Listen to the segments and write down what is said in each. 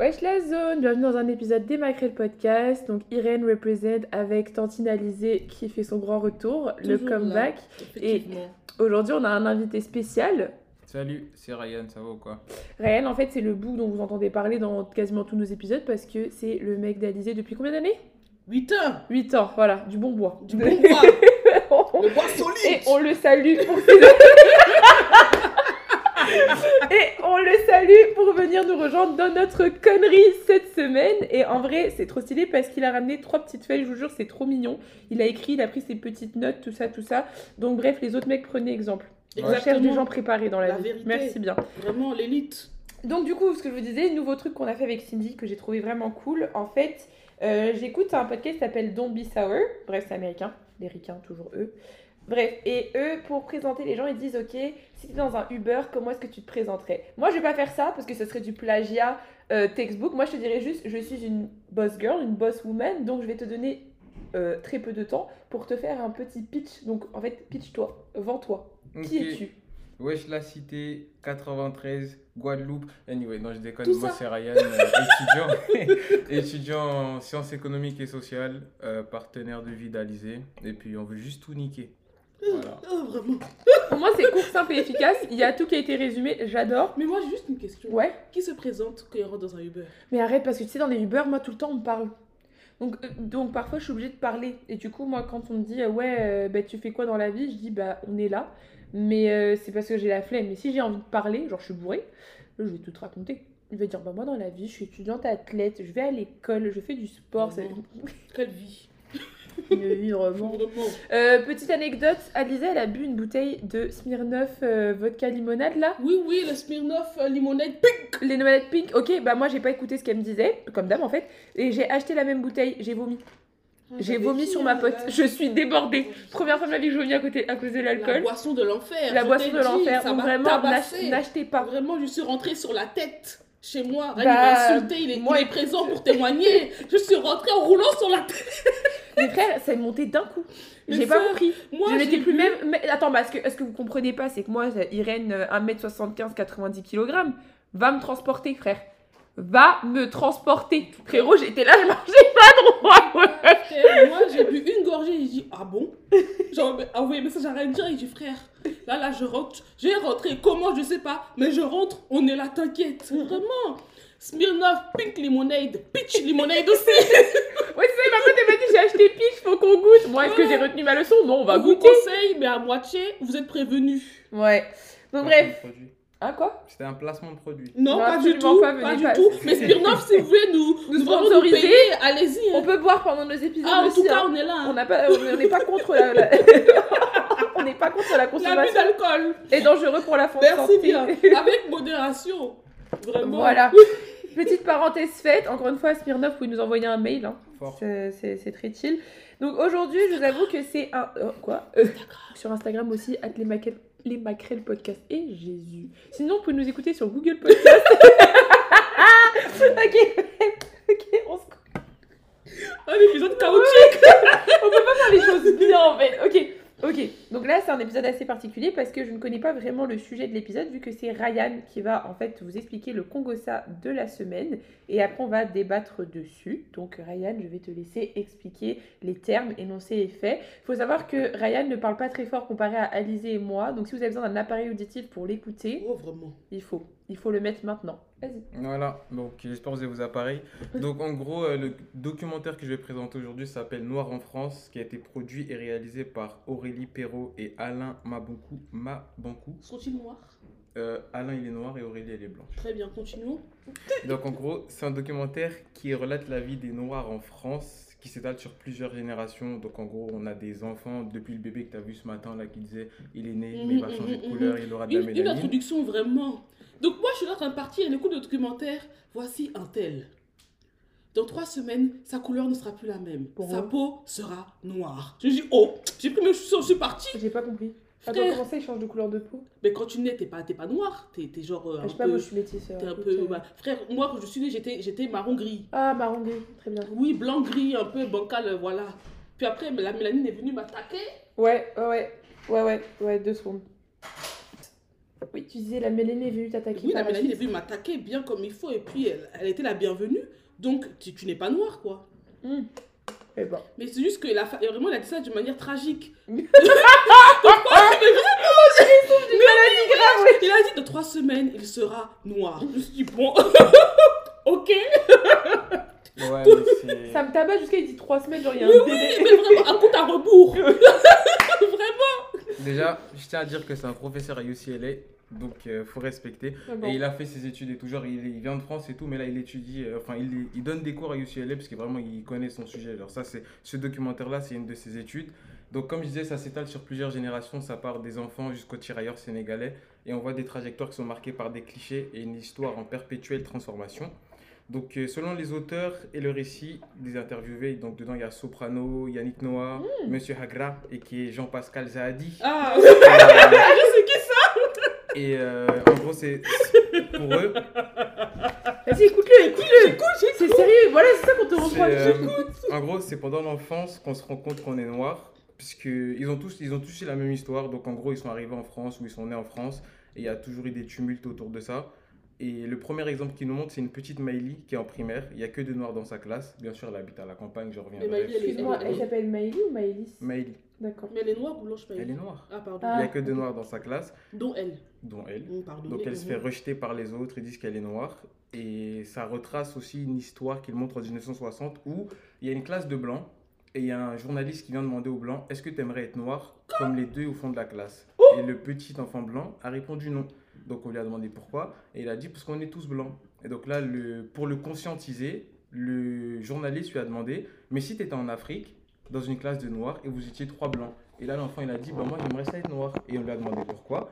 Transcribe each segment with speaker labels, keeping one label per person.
Speaker 1: Wesh la zone, bienvenue dans un épisode des Macrel Podcast. Donc Irène represent avec Tantine Alizé qui fait son grand retour, le
Speaker 2: là,
Speaker 1: comeback.
Speaker 2: Effectivement.
Speaker 1: Aujourd'hui on a un invité spécial.
Speaker 3: Salut, c'est Ryan, ça va ou quoi?
Speaker 1: Ryan en fait c'est le bout dont vous entendez parler dans quasiment tous nos épisodes parce que c'est le mec d'Alizé depuis combien d'années?
Speaker 2: 8 heures
Speaker 1: 8 ans, voilà, du bon bois.
Speaker 2: du bon bois, le bois
Speaker 1: Et
Speaker 2: solide.
Speaker 1: on le salue pour ses... Et on le salue pour venir nous rejoindre dans notre connerie cette semaine. Et en vrai, c'est trop stylé parce qu'il a ramené trois petites feuilles, je vous jure, c'est trop mignon. Il a écrit, il a pris ses petites notes, tout ça, tout ça. Donc bref, les autres mecs, prenez exemple. On cherche des
Speaker 2: Exactement.
Speaker 1: gens préparés dans la,
Speaker 2: La
Speaker 1: vie.
Speaker 2: vérité.
Speaker 1: Merci bien.
Speaker 2: Vraiment l'élite.
Speaker 1: Donc du coup, ce que je vous disais, nouveau truc qu'on a fait avec Cindy que j'ai trouvé vraiment cool. En fait, euh, j'écoute un podcast qui s'appelle Don't Be Sour. Bref, c'est américain. Les ricains, toujours eux. Bref, et eux, pour présenter les gens, ils disent Ok, si tu es dans un Uber, comment est-ce que tu te présenterais? Moi, je vais pas faire ça parce que ce serait du plagiat euh, textbook. Moi, je te dirais juste Je suis une boss girl, une boss woman, donc je vais te donner euh, très peu de temps pour te faire un petit pitch. Donc, en fait, pitch-toi, vends-toi. Qui es-tu?
Speaker 3: Wesh la cité, 93, Guadeloupe. Anyway, non je déconne,
Speaker 2: Tout
Speaker 3: moi c'est Ryan, euh, étudiant, étudiant en sciences économiques et sociales, euh, partenaire de vie d'Alizé. Et puis on veut juste tout niquer. Voilà.
Speaker 2: Oh, vraiment.
Speaker 1: Pour moi, c'est court, simple et efficace. Il y a tout qui a été résumé. J'adore.
Speaker 2: Mais moi, j'ai juste une question.
Speaker 1: Ouais.
Speaker 2: Qui se présente quand il rentre dans un Uber?
Speaker 1: Mais arrête, parce que tu sais, dans les Uber, moi, tout le temps, on me parle. Donc, euh, donc parfois, je suis obligée de parler. Et du coup, moi, quand on me dit, euh, ouais, euh, bah, tu fais quoi dans la vie? Je dis, bah, on est là. Mais euh, c'est parce que j'ai la flemme. Mais si j'ai envie de parler, genre, je suis bourrée, je vais tout te raconter. Je vais dire, bah, moi, dans la vie, je suis étudiante athlète, je vais à l'école, je fais du sport.
Speaker 2: Quelle vie
Speaker 1: vraiment.
Speaker 2: Vraiment.
Speaker 1: Euh, petite anecdote, Alizé, elle a bu une bouteille de Smirnoff euh, vodka limonade, là?
Speaker 2: Oui, oui, le Smirnoff euh, limonade pink.
Speaker 1: Les limonades pink, ok, bah moi j'ai pas écouté ce qu'elle me disait, comme dame en fait, et j'ai acheté la même bouteille, j'ai vomi. J'ai
Speaker 2: J'avais
Speaker 1: vomi sur ma
Speaker 2: euh,
Speaker 1: pote,
Speaker 2: la-
Speaker 1: je suis débordée. Première fois de ma vie que je vomis à, côté, à cause de
Speaker 2: La
Speaker 1: l'alcool.
Speaker 2: boisson de l'enfer.
Speaker 1: La boisson de l'enfer, donc vraiment n'achetez pas.
Speaker 2: Vraiment, je suis rentrée sur la tête chez moi. Ryan,
Speaker 1: Bah,
Speaker 2: il m'a insulté, il est,
Speaker 1: moi-
Speaker 2: il est présent pour témoigner. je suis rentrée en roulant sur la tête.
Speaker 1: Mes frères, ça est monté d'un coup.
Speaker 2: Mais
Speaker 1: J'ai pas compris.
Speaker 2: Moi,
Speaker 1: je n'étais plus même. mais attends, est-ce que, est-ce que vous comprenez pas C'est que moi, Irène, euh, 1m75, 90 kg, va me transporter, frère. Va me transporter. Frérot, j'étais là, je marchais pas droit. ouais.
Speaker 2: Moi, j'ai bu une gorgée et j'ai dit Ah bon? J'ai envoyé un message à Ryan direct. J'ai dit Frère, là, là, je rentre. J'ai rentré. Comment Je sais pas. Mais je rentre. On est là, t'inquiète. Vraiment. Smirnoff, Pink Lemonade, Peach Lemonade aussi.
Speaker 1: Ouais, c'est ça, ma pote, elle m'a dit j'ai acheté Peach, faut qu'on goûte. Moi, est-ce que j'ai retenu ma leçon? Non, on va
Speaker 2: On vous
Speaker 1: goûter.
Speaker 2: conseille, mais à moitié, vous êtes prévenus.
Speaker 1: Ouais. Donc,
Speaker 3: Placement
Speaker 1: bref. Hein, quoi?
Speaker 3: C'était un placement de produit.
Speaker 2: Non,
Speaker 1: Non,
Speaker 2: pas du tout.
Speaker 1: pas,
Speaker 2: Pas, du
Speaker 1: pas.
Speaker 2: tout. Mais Smirnoff, si vous voulez nous,
Speaker 1: Nous
Speaker 2: vraiment
Speaker 1: sponsoriser.
Speaker 2: allez-y. hein.
Speaker 1: On peut boire pendant nos épisodes
Speaker 2: Ah, en
Speaker 1: aussi.
Speaker 2: tout cas,
Speaker 1: hein.
Speaker 2: on est là.
Speaker 1: On
Speaker 2: hein.
Speaker 1: pas, on n'est pas contre la, la- on n'est pas contre la
Speaker 2: L'abus
Speaker 1: consommation
Speaker 2: d'alcool.
Speaker 1: et dangereux pour la santé.
Speaker 2: Merci bien. Avec modération. Vraiment.
Speaker 1: Voilà. Petite parenthèse faite. Encore une fois, Smirnoff, vous pouvez nous envoyer un mail. hein.
Speaker 3: Fort.
Speaker 1: C'est très chill. Donc aujourd'hui, je vous avoue que c'est un. oh, quoi Euh, Sur Instagram aussi, at les, maquettes- les Macrel Podcast. Et Jésus. Sinon, vous pouvez nous écouter sur Google Podcast. ok. ok, on se
Speaker 2: Un épisode chaotique.
Speaker 1: On peut pas faire les choses bien en fait. Ok, ok. Donc là, c'est un épisode assez particulier parce que je ne connais pas vraiment le sujet de l'épisode vu que c'est Ryan qui va en fait vous expliquer le Congossa de la semaine et après on va débattre dessus. Donc Ryan, je vais te laisser expliquer les termes, énoncés et faits. Il faut savoir que Ryan ne parle pas très fort comparé à Alizé et moi. Donc si vous avez besoin d'un appareil auditif pour l'écouter,
Speaker 2: Oh, vraiment.
Speaker 1: il faut. Il faut le mettre maintenant. Vas-y.
Speaker 3: Voilà, donc j'espère que vous avez vos appareils. Donc en gros, euh, le documentaire que je vais présenter aujourd'hui s'appelle Noir en France, qui a été produit et réalisé par Aurélie Perrault et Alain Mabonkou. Mabonkou.
Speaker 2: Sont-ils noirs?
Speaker 3: Euh, Alain il est noir et Aurélie elle est blanche.
Speaker 2: Très bien, continuons.
Speaker 3: Donc en gros, c'est un documentaire qui relate la vie des Noirs en France, qui s'étale sur plusieurs générations. Donc en gros, on a des enfants depuis le bébé que tu as vu ce matin là qui disait il est né, mais il va
Speaker 2: Mhm,
Speaker 3: changer de
Speaker 2: mhm,
Speaker 3: couleur, il aura de la
Speaker 2: Une, une
Speaker 3: mélanine.
Speaker 2: introduction vraiment. Donc moi, je suis là en train de partir, et écoute le documentaire. Voici un tel. Dans trois semaines, sa couleur ne sera plus la même.
Speaker 1: Pour
Speaker 2: sa
Speaker 1: eux.
Speaker 2: peau sera noire. Je dis, oh, j'ai pris mes chaussures, je suis partie.
Speaker 1: J'ai pas compris. Attends, comment ça, il change de couleur de peau
Speaker 2: Mais quand tu nais, t'es pas, t'es pas noir. T'es t'es genre euh,
Speaker 1: Je
Speaker 2: un
Speaker 1: sais pas,
Speaker 2: peu...
Speaker 1: moi je suis métisse.
Speaker 2: t'es
Speaker 1: alors,
Speaker 2: un peu
Speaker 1: euh.
Speaker 2: Frère, moi, quand je suis née, j'étais marron-gris.
Speaker 1: Ah, marron gris, très bien.
Speaker 2: Oui, blanc-gris, un peu bancal, euh, voilà. Puis après, la mélanine est venue m'attaquer.
Speaker 1: Ouais, ouais, ouais, ouais, ouais, deux secondes. Oui, tu disais la Mélanie est venue t'attaquer.
Speaker 2: Oui, la Mélanie est venue m'attaquer bien comme il faut et puis elle, elle était la bienvenue. Donc tu, tu n'es pas noir quoi.
Speaker 1: Hmm. Eh ben.
Speaker 2: Mais c'est juste que la fa- vraiment elle a dit ça d'une manière tragique.
Speaker 1: Une
Speaker 2: Mais
Speaker 1: maladie grave, ouais.
Speaker 2: Il a dit de trois semaines il sera noir. Je me suis dit bon, ok.
Speaker 3: Ouais, mais c'est.
Speaker 1: Ça me tabac jusqu'à il dit 3 semaines, genre il y a
Speaker 2: Mais
Speaker 1: un
Speaker 2: oui,
Speaker 1: délai.
Speaker 2: mais vraiment un compte à rebours.
Speaker 3: Déjà, je tiens à dire que c'est un professeur à UCLA, donc euh, faut respecter.
Speaker 1: Bon.
Speaker 3: Et il a fait ses études et tout, genre il, il vient de France et tout, mais là il étudie, euh, enfin il, il donne des cours à UCLA parce que vraiment il connaît son sujet. Genre ça, c'est ce documentaire-là, c'est une de ses études. Donc comme je disais, ça s'étale sur plusieurs générations, ça part des enfants jusqu'aux tirailleurs sénégalais, et on voit des trajectoires qui sont marquées par des clichés et une histoire en perpétuelle transformation. Donc euh, selon les auteurs et le récit des interviewés, donc dedans il y a Soprano, Yannick Noah, Monsieur Hagra et qui est Jean-Pascal Zahadi.
Speaker 2: Ah, je sais qui ça.
Speaker 3: Et, euh, en gros, c'est pour eux,
Speaker 1: Vas-y, écoute-le, écoute-le. C'est sérieux, voilà, c'est ça qu'on te reproche.
Speaker 3: euh, en gros, c'est pendant l'enfance qu'on se rend compte qu'on est noir, puisque ils ont tous, ils ont tous eu la même histoire. Donc en gros, ils sont arrivés en France ou ils sont nés en France, et il y a toujours eu des tumultes autour de ça. Et le premier exemple qu'ils nous montre, c'est une petite Maïli qui est en primaire. Il n'y a que deux noirs dans sa classe. Bien sûr, elle habite à la campagne, je reviendrai.
Speaker 2: Et Maïli, elle elle-
Speaker 1: elle s'appelle Maëlie ou Maëlys
Speaker 3: Maïli,
Speaker 1: D'accord.
Speaker 2: Mais elle est noire ou blanche
Speaker 3: elle est noire.
Speaker 2: Ah pardon.
Speaker 1: Ah.
Speaker 3: Il n'y a que deux noirs dans sa classe,
Speaker 2: Dont elle.
Speaker 3: dont elle.
Speaker 2: Pardon.
Speaker 3: Donc elle se fait rejeter par les autres, ils disent qu'elle est noire. Et ça retrace aussi une histoire qu'il montre en 1960 où il y a une classe de blancs et il y a un journaliste qui vient demander aux blancs Est-ce que tu aimerais être noir comme les deux au fond de la classe? Et le petit enfant blanc a répondu non. Donc on lui a demandé pourquoi et il a dit Parce qu'on est tous blancs. Et donc là, le, pour le conscientiser, le journaliste lui a demandé Mais si tu étais en Afrique, dans une classe de noirs et vous étiez trois blancs Et là, l'enfant il a dit bah, Moi j'aimerais ça être noir. Et on lui a demandé pourquoi.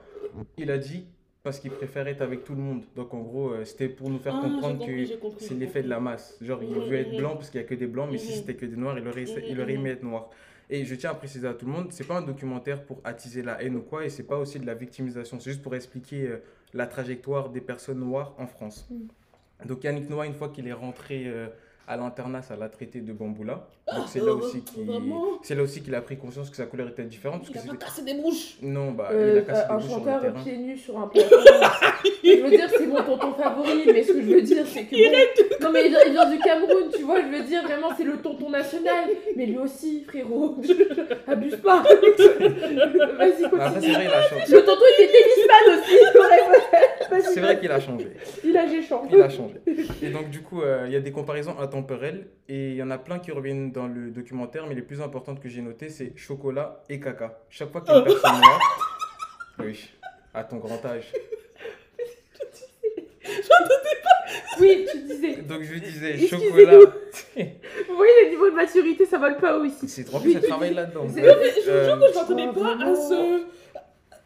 Speaker 3: Il a dit parce qu'il préfère être avec tout le monde. Donc en gros, euh, c'était pour nous faire
Speaker 2: Ah,
Speaker 3: comprendre
Speaker 2: compris,
Speaker 3: que c'est l'effet de la masse. Genre, il
Speaker 2: Mhm,
Speaker 3: veut être
Speaker 2: mhm.
Speaker 3: blanc parce qu'il n'y a que des blancs, mais si
Speaker 2: Mhm.
Speaker 3: c'était que des noirs, il aurait, il
Speaker 2: Mhm,
Speaker 3: aurait aimé
Speaker 2: mhm.
Speaker 3: être noir. Et je tiens à préciser à tout le monde, c'est pas un documentaire pour attiser la haine ou quoi, et c'est pas aussi de la victimisation, c'est juste pour expliquer euh, la trajectoire des personnes noires en France. Donc Yannick Noah, une fois qu'il est rentré euh, à l'internat, ça l'a traité de bamboula. Donc c'est là aussi qu'il
Speaker 2: vraiment
Speaker 3: c'est là aussi qu'il a pris conscience que sa couleur était différente. Parce
Speaker 2: Il
Speaker 3: que
Speaker 2: a pas cassé des bouches.
Speaker 3: Non, bah, il
Speaker 1: Euh,
Speaker 3: a cassé des
Speaker 1: un
Speaker 3: bouches sur le
Speaker 1: chanteur
Speaker 3: terrain.
Speaker 1: pieds nus sur un plateau. je veux dire, c'est mon tonton favori, mais ce que je veux dire, c'est que. bon- Non, mais il vient, il vient du Cameroun, tu vois, je veux dire, vraiment, c'est le tonton national. Mais lui aussi, frérot, abuse pas. Vas-y,
Speaker 3: Bah,
Speaker 1: continue.
Speaker 3: vrai, il a changé.
Speaker 1: Le tonton était tennisman aussi.
Speaker 3: C'est vrai qu'il a changé.
Speaker 1: Il a géchant.
Speaker 3: Il a changé. Et donc, du coup, euh, il y a des comparaisons intemporelles et il y en a plein qui reviennent dans le documentaire, mais les plus importantes que j'ai notées, c'est chocolat et caca. Chaque fois qu'il y a une personne noire. Oui, à ton grand âge.
Speaker 1: Oui, tu disais.
Speaker 3: Donc, je disais chocolat.
Speaker 1: Vous voyez le niveau de maturité, ça vole pas haut ici.
Speaker 3: C'est trop bien, je travaille là-dedans.
Speaker 2: Je vous
Speaker 3: euh,
Speaker 2: jure que je m'attendais
Speaker 1: Oh,
Speaker 2: pas à ce,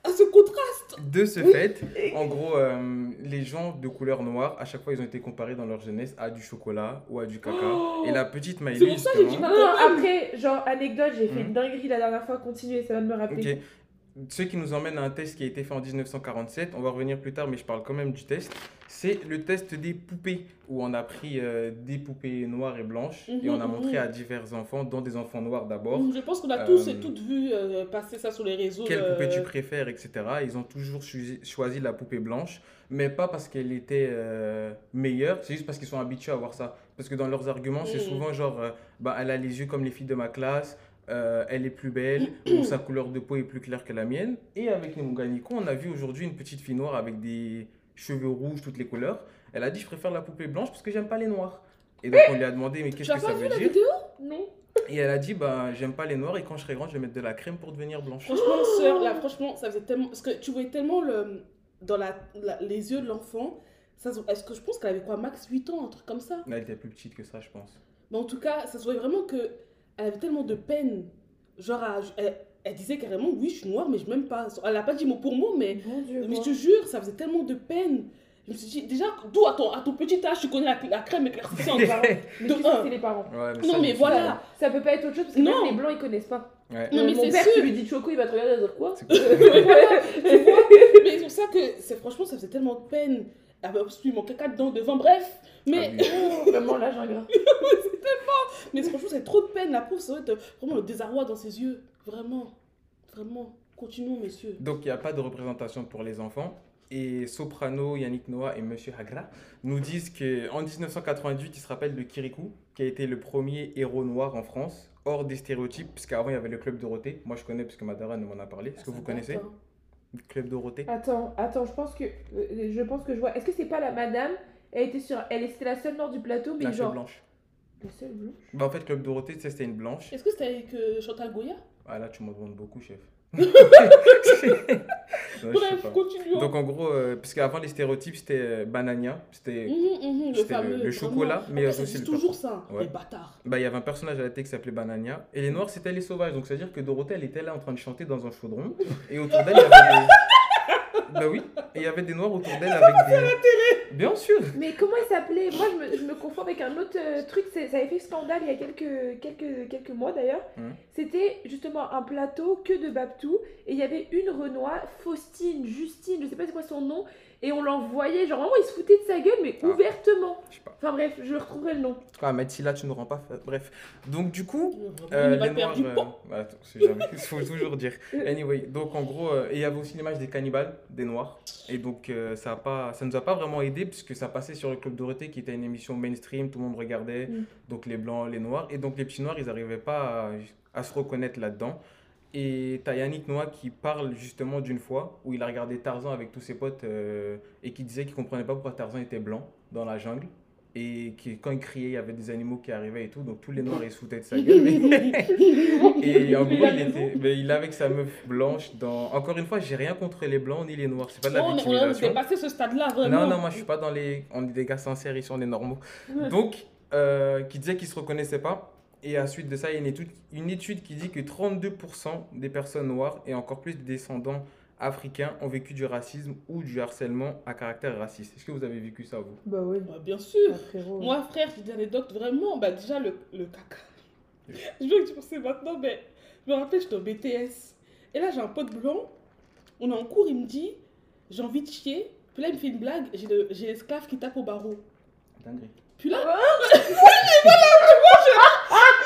Speaker 2: à ce contraste.
Speaker 3: De ce fait, en gros, euh, les gens de couleur noire, à chaque fois, ils ont été comparés dans leur jeunesse à du chocolat ou à du caca.
Speaker 2: Oh.
Speaker 3: Et la petite
Speaker 2: C'est
Speaker 3: Maïli,
Speaker 2: pour ça que j'ai dit.
Speaker 1: Non, non, non, après, genre, anecdote, j'ai fait une dinguerie la dernière fois, continuez, ça va me rappeler.
Speaker 3: Ok. Ce qui nous emmène à un test qui a été fait en 1947. On va revenir plus tard, mais je parle quand même du test. C'est le test des poupées, où on a pris euh, des poupées noires et blanches et on a
Speaker 2: Mhm,
Speaker 3: montré
Speaker 2: mhm.
Speaker 3: à divers enfants, dont des enfants noirs d'abord,
Speaker 2: Je pense qu'on a tous
Speaker 3: Euh,
Speaker 2: et toutes vu euh, passer ça sur les réseaux.
Speaker 3: quelle
Speaker 2: euh,
Speaker 3: poupée tu préfères, etc. Ils ont toujours choisi, choisi la poupée blanche, mais pas parce qu'elle était euh, meilleure, c'est juste parce qu'ils sont habitués à voir ça. Parce que dans leurs arguments, c'est
Speaker 2: Mhm.
Speaker 3: souvent genre, euh, bah, elle a les yeux comme les filles de ma classe, euh, elle est plus belle, ou sa couleur de peau est plus claire que la mienne. Et avec les Munganiko, on a vu aujourd'hui une petite fille noire avec des cheveux rouges, toutes les couleurs. Elle a dit, je préfère la poupée blanche parce que j'aime pas les noirs. Et donc on lui a demandé, mais qu'est-ce que ça veut dire
Speaker 2: vidéo?
Speaker 1: Non
Speaker 3: Et elle a dit, bah, j'aime pas les noirs et quand je serai grande, je vais mettre de la crème pour devenir blanche.
Speaker 2: Franchement, sœur, là, franchement, ça faisait tellement. Parce que tu voyais tellement le... dans la... la- les yeux de l'enfant. Ça Est-ce que je pense qu'elle avait quoi, max 8 ans, un truc comme ça?
Speaker 3: Elle était plus petite que ça, je pense.
Speaker 2: Mais en tout cas, ça se voyait vraiment que elle avait tellement de peine. Genre, elle, elle disait carrément, oui, je suis noire, mais je m'aime pas. Elle a pas dit mot pour mot, mais,
Speaker 1: Dieu.
Speaker 2: mais je te jure, ça faisait tellement de peine. Je me suis dit, déjà, d'où à ton, à ton petit âge, tu connais la, la crème éclaircissante.
Speaker 1: Mais
Speaker 2: De
Speaker 1: qu'est-ce que
Speaker 2: un.
Speaker 1: c'est les parents
Speaker 3: Ouais,
Speaker 2: Non,
Speaker 3: ça,
Speaker 2: mais voilà.
Speaker 1: Ça peut pas être autre chose parce que
Speaker 2: Non.
Speaker 1: même les blancs ils connaissent pas.
Speaker 3: Ouais.
Speaker 2: Non, mais
Speaker 1: mon
Speaker 2: c'est
Speaker 1: père,
Speaker 2: sûr.
Speaker 1: tu lui dis Choco, il va te regarder quoi
Speaker 3: quoi
Speaker 2: Tu vois Mais c'est pour ça que, c'est, franchement, ça faisait tellement de peine. Ah bah, manquait quatre dents devant, bref. Mais,
Speaker 3: Ah oui.
Speaker 1: Oh, Vraiment l'âge ingrat.
Speaker 2: mais franchement, c'est trop de peine. La pauvre, ça va être vraiment le désarroi dans ses yeux. Vraiment. Vraiment. Continuons, messieurs.
Speaker 3: Donc il n'y a pas de représentation pour les enfants. et Soprano, Yannick Noah et Monsieur Hagra nous disent qu'en 1998, ils se rappellent de Kirikou, qui a été le premier héros noir en France, hors des stéréotypes, puisqu'avant il y avait le Club Dorothée. Moi je connais parce que Madara nous m'en a parlé. Est-ce que
Speaker 2: Ça
Speaker 3: vous connaissez?
Speaker 2: hein.
Speaker 3: Club Dorothée
Speaker 1: Attends, attends, je pense que euh, je pense que je vois. Est-ce que c'est pas la madame? Elle était sur, elle était la seule nord du plateau, mais
Speaker 3: La seule
Speaker 1: genre
Speaker 3: blanche.
Speaker 1: la seule blanche?
Speaker 3: Bah, en fait, Club Dorothée, tu sais, c'était une blanche.
Speaker 2: Est-ce que c'était avec euh, Chantal Goya?
Speaker 3: Ah là, tu m'en demandes beaucoup, chef.
Speaker 2: Bref, continuons.
Speaker 3: Donc en gros, euh, parce qu'avant les stéréotypes, c'était euh, Banania, c'était
Speaker 2: Mhm, mhm, le vraiment.
Speaker 3: chocolat, mais aussi
Speaker 2: c'est
Speaker 3: le
Speaker 2: toujours ça,
Speaker 3: Ouais.
Speaker 2: les bâtards.
Speaker 3: Bah, il y avait un personnage à la télé qui s'appelait Banania. Et les noirs, c'était les sauvages. Donc, c'est-à-dire que Dorothée, elle était là en train de chanter dans un chaudron. Et autour d'elle, il y avait des. Bah oui. Et il y avait des noirs autour d'elle avec des. Bien sûr.
Speaker 1: Mais comment il s'appelait? Moi, je me, je me confonds avec un autre euh, truc. c'est- Ça avait fait scandale il y a quelques, quelques, quelques mois d'ailleurs. C'était justement un plateau que de Babtou. Et il y avait une Renoir, Faustine, Justine, je sais pas c'est quoi son nom. Et on l'envoyait, genre vraiment, il se foutait de sa gueule, mais
Speaker 3: Ah.
Speaker 1: ouvertement.
Speaker 3: Je sais pas.
Speaker 1: Enfin bref, je retrouverai le nom.
Speaker 3: En tout cas, Ahmed Silla, tu nous rends pas. fa- Bref. Donc, du coup. Euh, les noirs.
Speaker 2: du
Speaker 3: euh, bah, c'est jamais. Il faut toujours dire. Anyway, donc en gros, euh, et il y avait aussi l'image des cannibales, des noirs. Et donc, euh, ça, a pas, ça nous a pas vraiment aidé, puisque ça passait sur le Club Dorothée, qui était une émission mainstream, tout le monde regardait.
Speaker 1: Mm.
Speaker 3: Donc, les blancs, les noirs. Et donc, les petits noirs, ils n'arrivaient pas à, à se reconnaître là-dedans. Et t'as Yannick Noah qui parle justement d'une fois où il a regardé Tarzan avec tous ses potes euh, et qui disait qu'il comprenait pas pourquoi Tarzan était blanc dans la jungle. Et qui, quand il criait, il y avait des animaux qui arrivaient et tout. Donc, tous les noirs, ils foutaient de sa gueule. et en gros, il, était, mais il est avec sa meuf blanche dans. Encore une fois, j'ai rien contre les blancs ni les noirs. C'est pas de la
Speaker 2: Oh, on, on
Speaker 3: victimisation.
Speaker 2: dépassé ce stade-là, vraiment.
Speaker 3: Non, non, moi je suis pas dans les. On est des gars sincères, ici on est normaux. Donc, euh, qui disait qu'ils se reconnaissaient pas. Et à suite de ça, il y a une étude, une étude qui dit que 32% des personnes noires et encore plus des descendants africains ont vécu du racisme ou du harcèlement à caractère raciste. Est-ce que vous avez vécu ça, vous?
Speaker 1: Bah oui,
Speaker 2: Ouais, bien sûr.
Speaker 1: frérot.
Speaker 2: Moi, frère, j'ai des anecdotes vraiment. Bah, déjà, le, le caca.
Speaker 3: Oui.
Speaker 2: Je veux que tu penses maintenant, mais je me rappelle, j'étais au BTS. Et là, j'ai un pote blanc. On est en cours, il me dit J'ai envie de chier. Puis là, il me fait une blague. J'ai le- j'ai l'esclave qui tape au barreau.
Speaker 3: Dinguerie.
Speaker 2: Puis là,
Speaker 1: Ah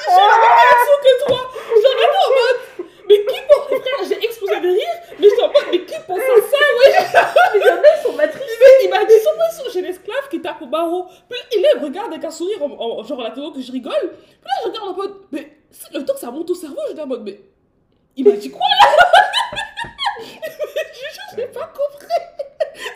Speaker 2: j'ai la même réaction que toi. J'en étais en mode Mais qui pense Frère, j'ai explosé de rire. Mais j'étais en mode Mais qui pense à ça
Speaker 1: Les Irlandais sont matrices.
Speaker 2: Il m'a dit pression, j'ai l'esclave qui tape au barreau? Puis il est, regarde avec un sourire, en, en- genre en attendant que je rigole. Puis là, je regarde en mode, mais le temps que ça monte au cerveau, je dis en mode, mais il m'a dit quoi? Là Je n'ai pas compris.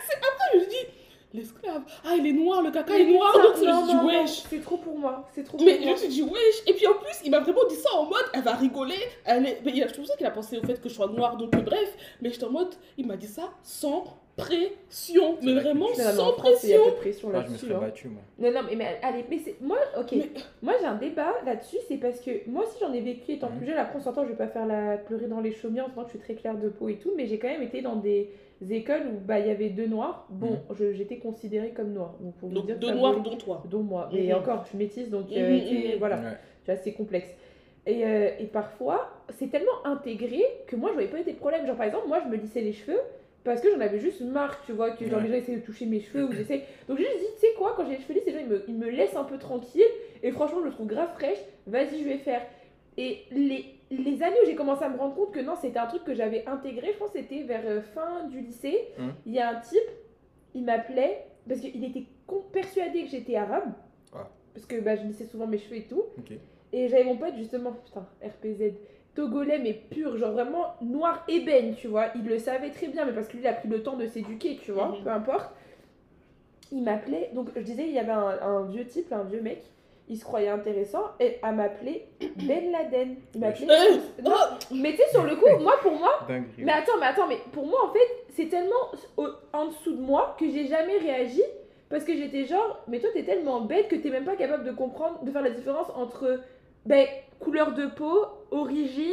Speaker 2: C'est après, je me dis, l'esclave, ah, il est noir, le caca est noir, donc je me suis dit, wesh.
Speaker 1: C'est trop pour moi. C'est trop pour
Speaker 2: Mais je
Speaker 1: moi.
Speaker 2: me suis dit, wesh. Et puis en plus, il m'a vraiment dit ça en mode, elle va rigoler. Elle est... mais il a- je pense qu'il a pensé au fait que je sois noire, donc euh, bref. Mais j'étais en mode, il m'a dit ça sans pression. Mais vraiment.
Speaker 1: Non, mais
Speaker 2: sans
Speaker 1: en France, il y a
Speaker 2: pression.
Speaker 1: de pression
Speaker 3: Moi, je me
Speaker 1: là-dessus.
Speaker 3: serais
Speaker 1: hein.
Speaker 3: battu, moi.
Speaker 1: Non, non, mais, mais allez, mais c'est. Moi, ok.
Speaker 2: Mais-
Speaker 1: Moi, j'ai un débat là-dessus, c'est parce que moi aussi j'en ai vécu étant
Speaker 3: Mhm.
Speaker 1: plus jeune. Après, on s'entend, je vais pas faire la pleurer dans les chaumières en disant que je suis très claire de peau et tout, mais j'ai quand même été dans des écoles où bah il y avait deux noirs. Bon, je- j'étais considérée comme noire. Donc, pour
Speaker 2: Donc
Speaker 1: dire
Speaker 2: deux noirs, dont toi.
Speaker 1: dont moi.
Speaker 2: Mhm.
Speaker 1: encore, je suis métisse, donc euh,
Speaker 2: Mhm, mhm.
Speaker 1: voilà.
Speaker 3: Ouais.
Speaker 1: Tu vois, c'est complexe. Et, euh, et parfois, c'est tellement intégré que moi, je voyais pas des problèmes. Genre, par exemple, moi, je me lissais les cheveux parce que j'en avais juste marre, tu vois, que genre,
Speaker 3: Ouais.
Speaker 1: les gens essayaient de toucher mes cheveux ou j'essaie. Donc, j'ai juste dit, tu sais quoi, quand j'ai les cheveux lisses, les gens, ils me, ils me laissent un peu tranquille. Et franchement, je le trouve grave fraîche. Vas-y, je vais faire. Et les, les années où j'ai commencé à me rendre compte que non, c'était un truc que j'avais intégré, je pense que c'était vers euh, fin du lycée.
Speaker 3: Mhm.
Speaker 1: Il y a un type, il m'appelait parce qu'il était persuadé que j'étais arabe.
Speaker 3: Ah.
Speaker 1: Parce que bah, je lissais souvent mes cheveux et tout. Et j'avais mon pote justement, putain, RPZ, togolais mais pur, genre vraiment noir ébène, tu vois. Il le savait très bien, mais parce que lui il a pris le temps de s'éduquer, tu vois,
Speaker 2: Mhm.
Speaker 1: peu importe. Il m'appelait, donc je disais, il y avait un, un vieux type, un vieux mec, il se croyait intéressant, et à m'appeler Ben Laden. Il m'appelait.
Speaker 2: Euh,
Speaker 1: Non, mais tu sais, sur le coup, moi pour moi,
Speaker 3: Dinguerie.
Speaker 1: mais attends, mais attends, mais pour moi, en fait, c'est tellement au- en dessous de moi que j'ai jamais réagi parce que j'étais genre, mais toi, t'es tellement bête que t'es même pas capable de comprendre, de faire la différence entre ben, couleur de peau, origine,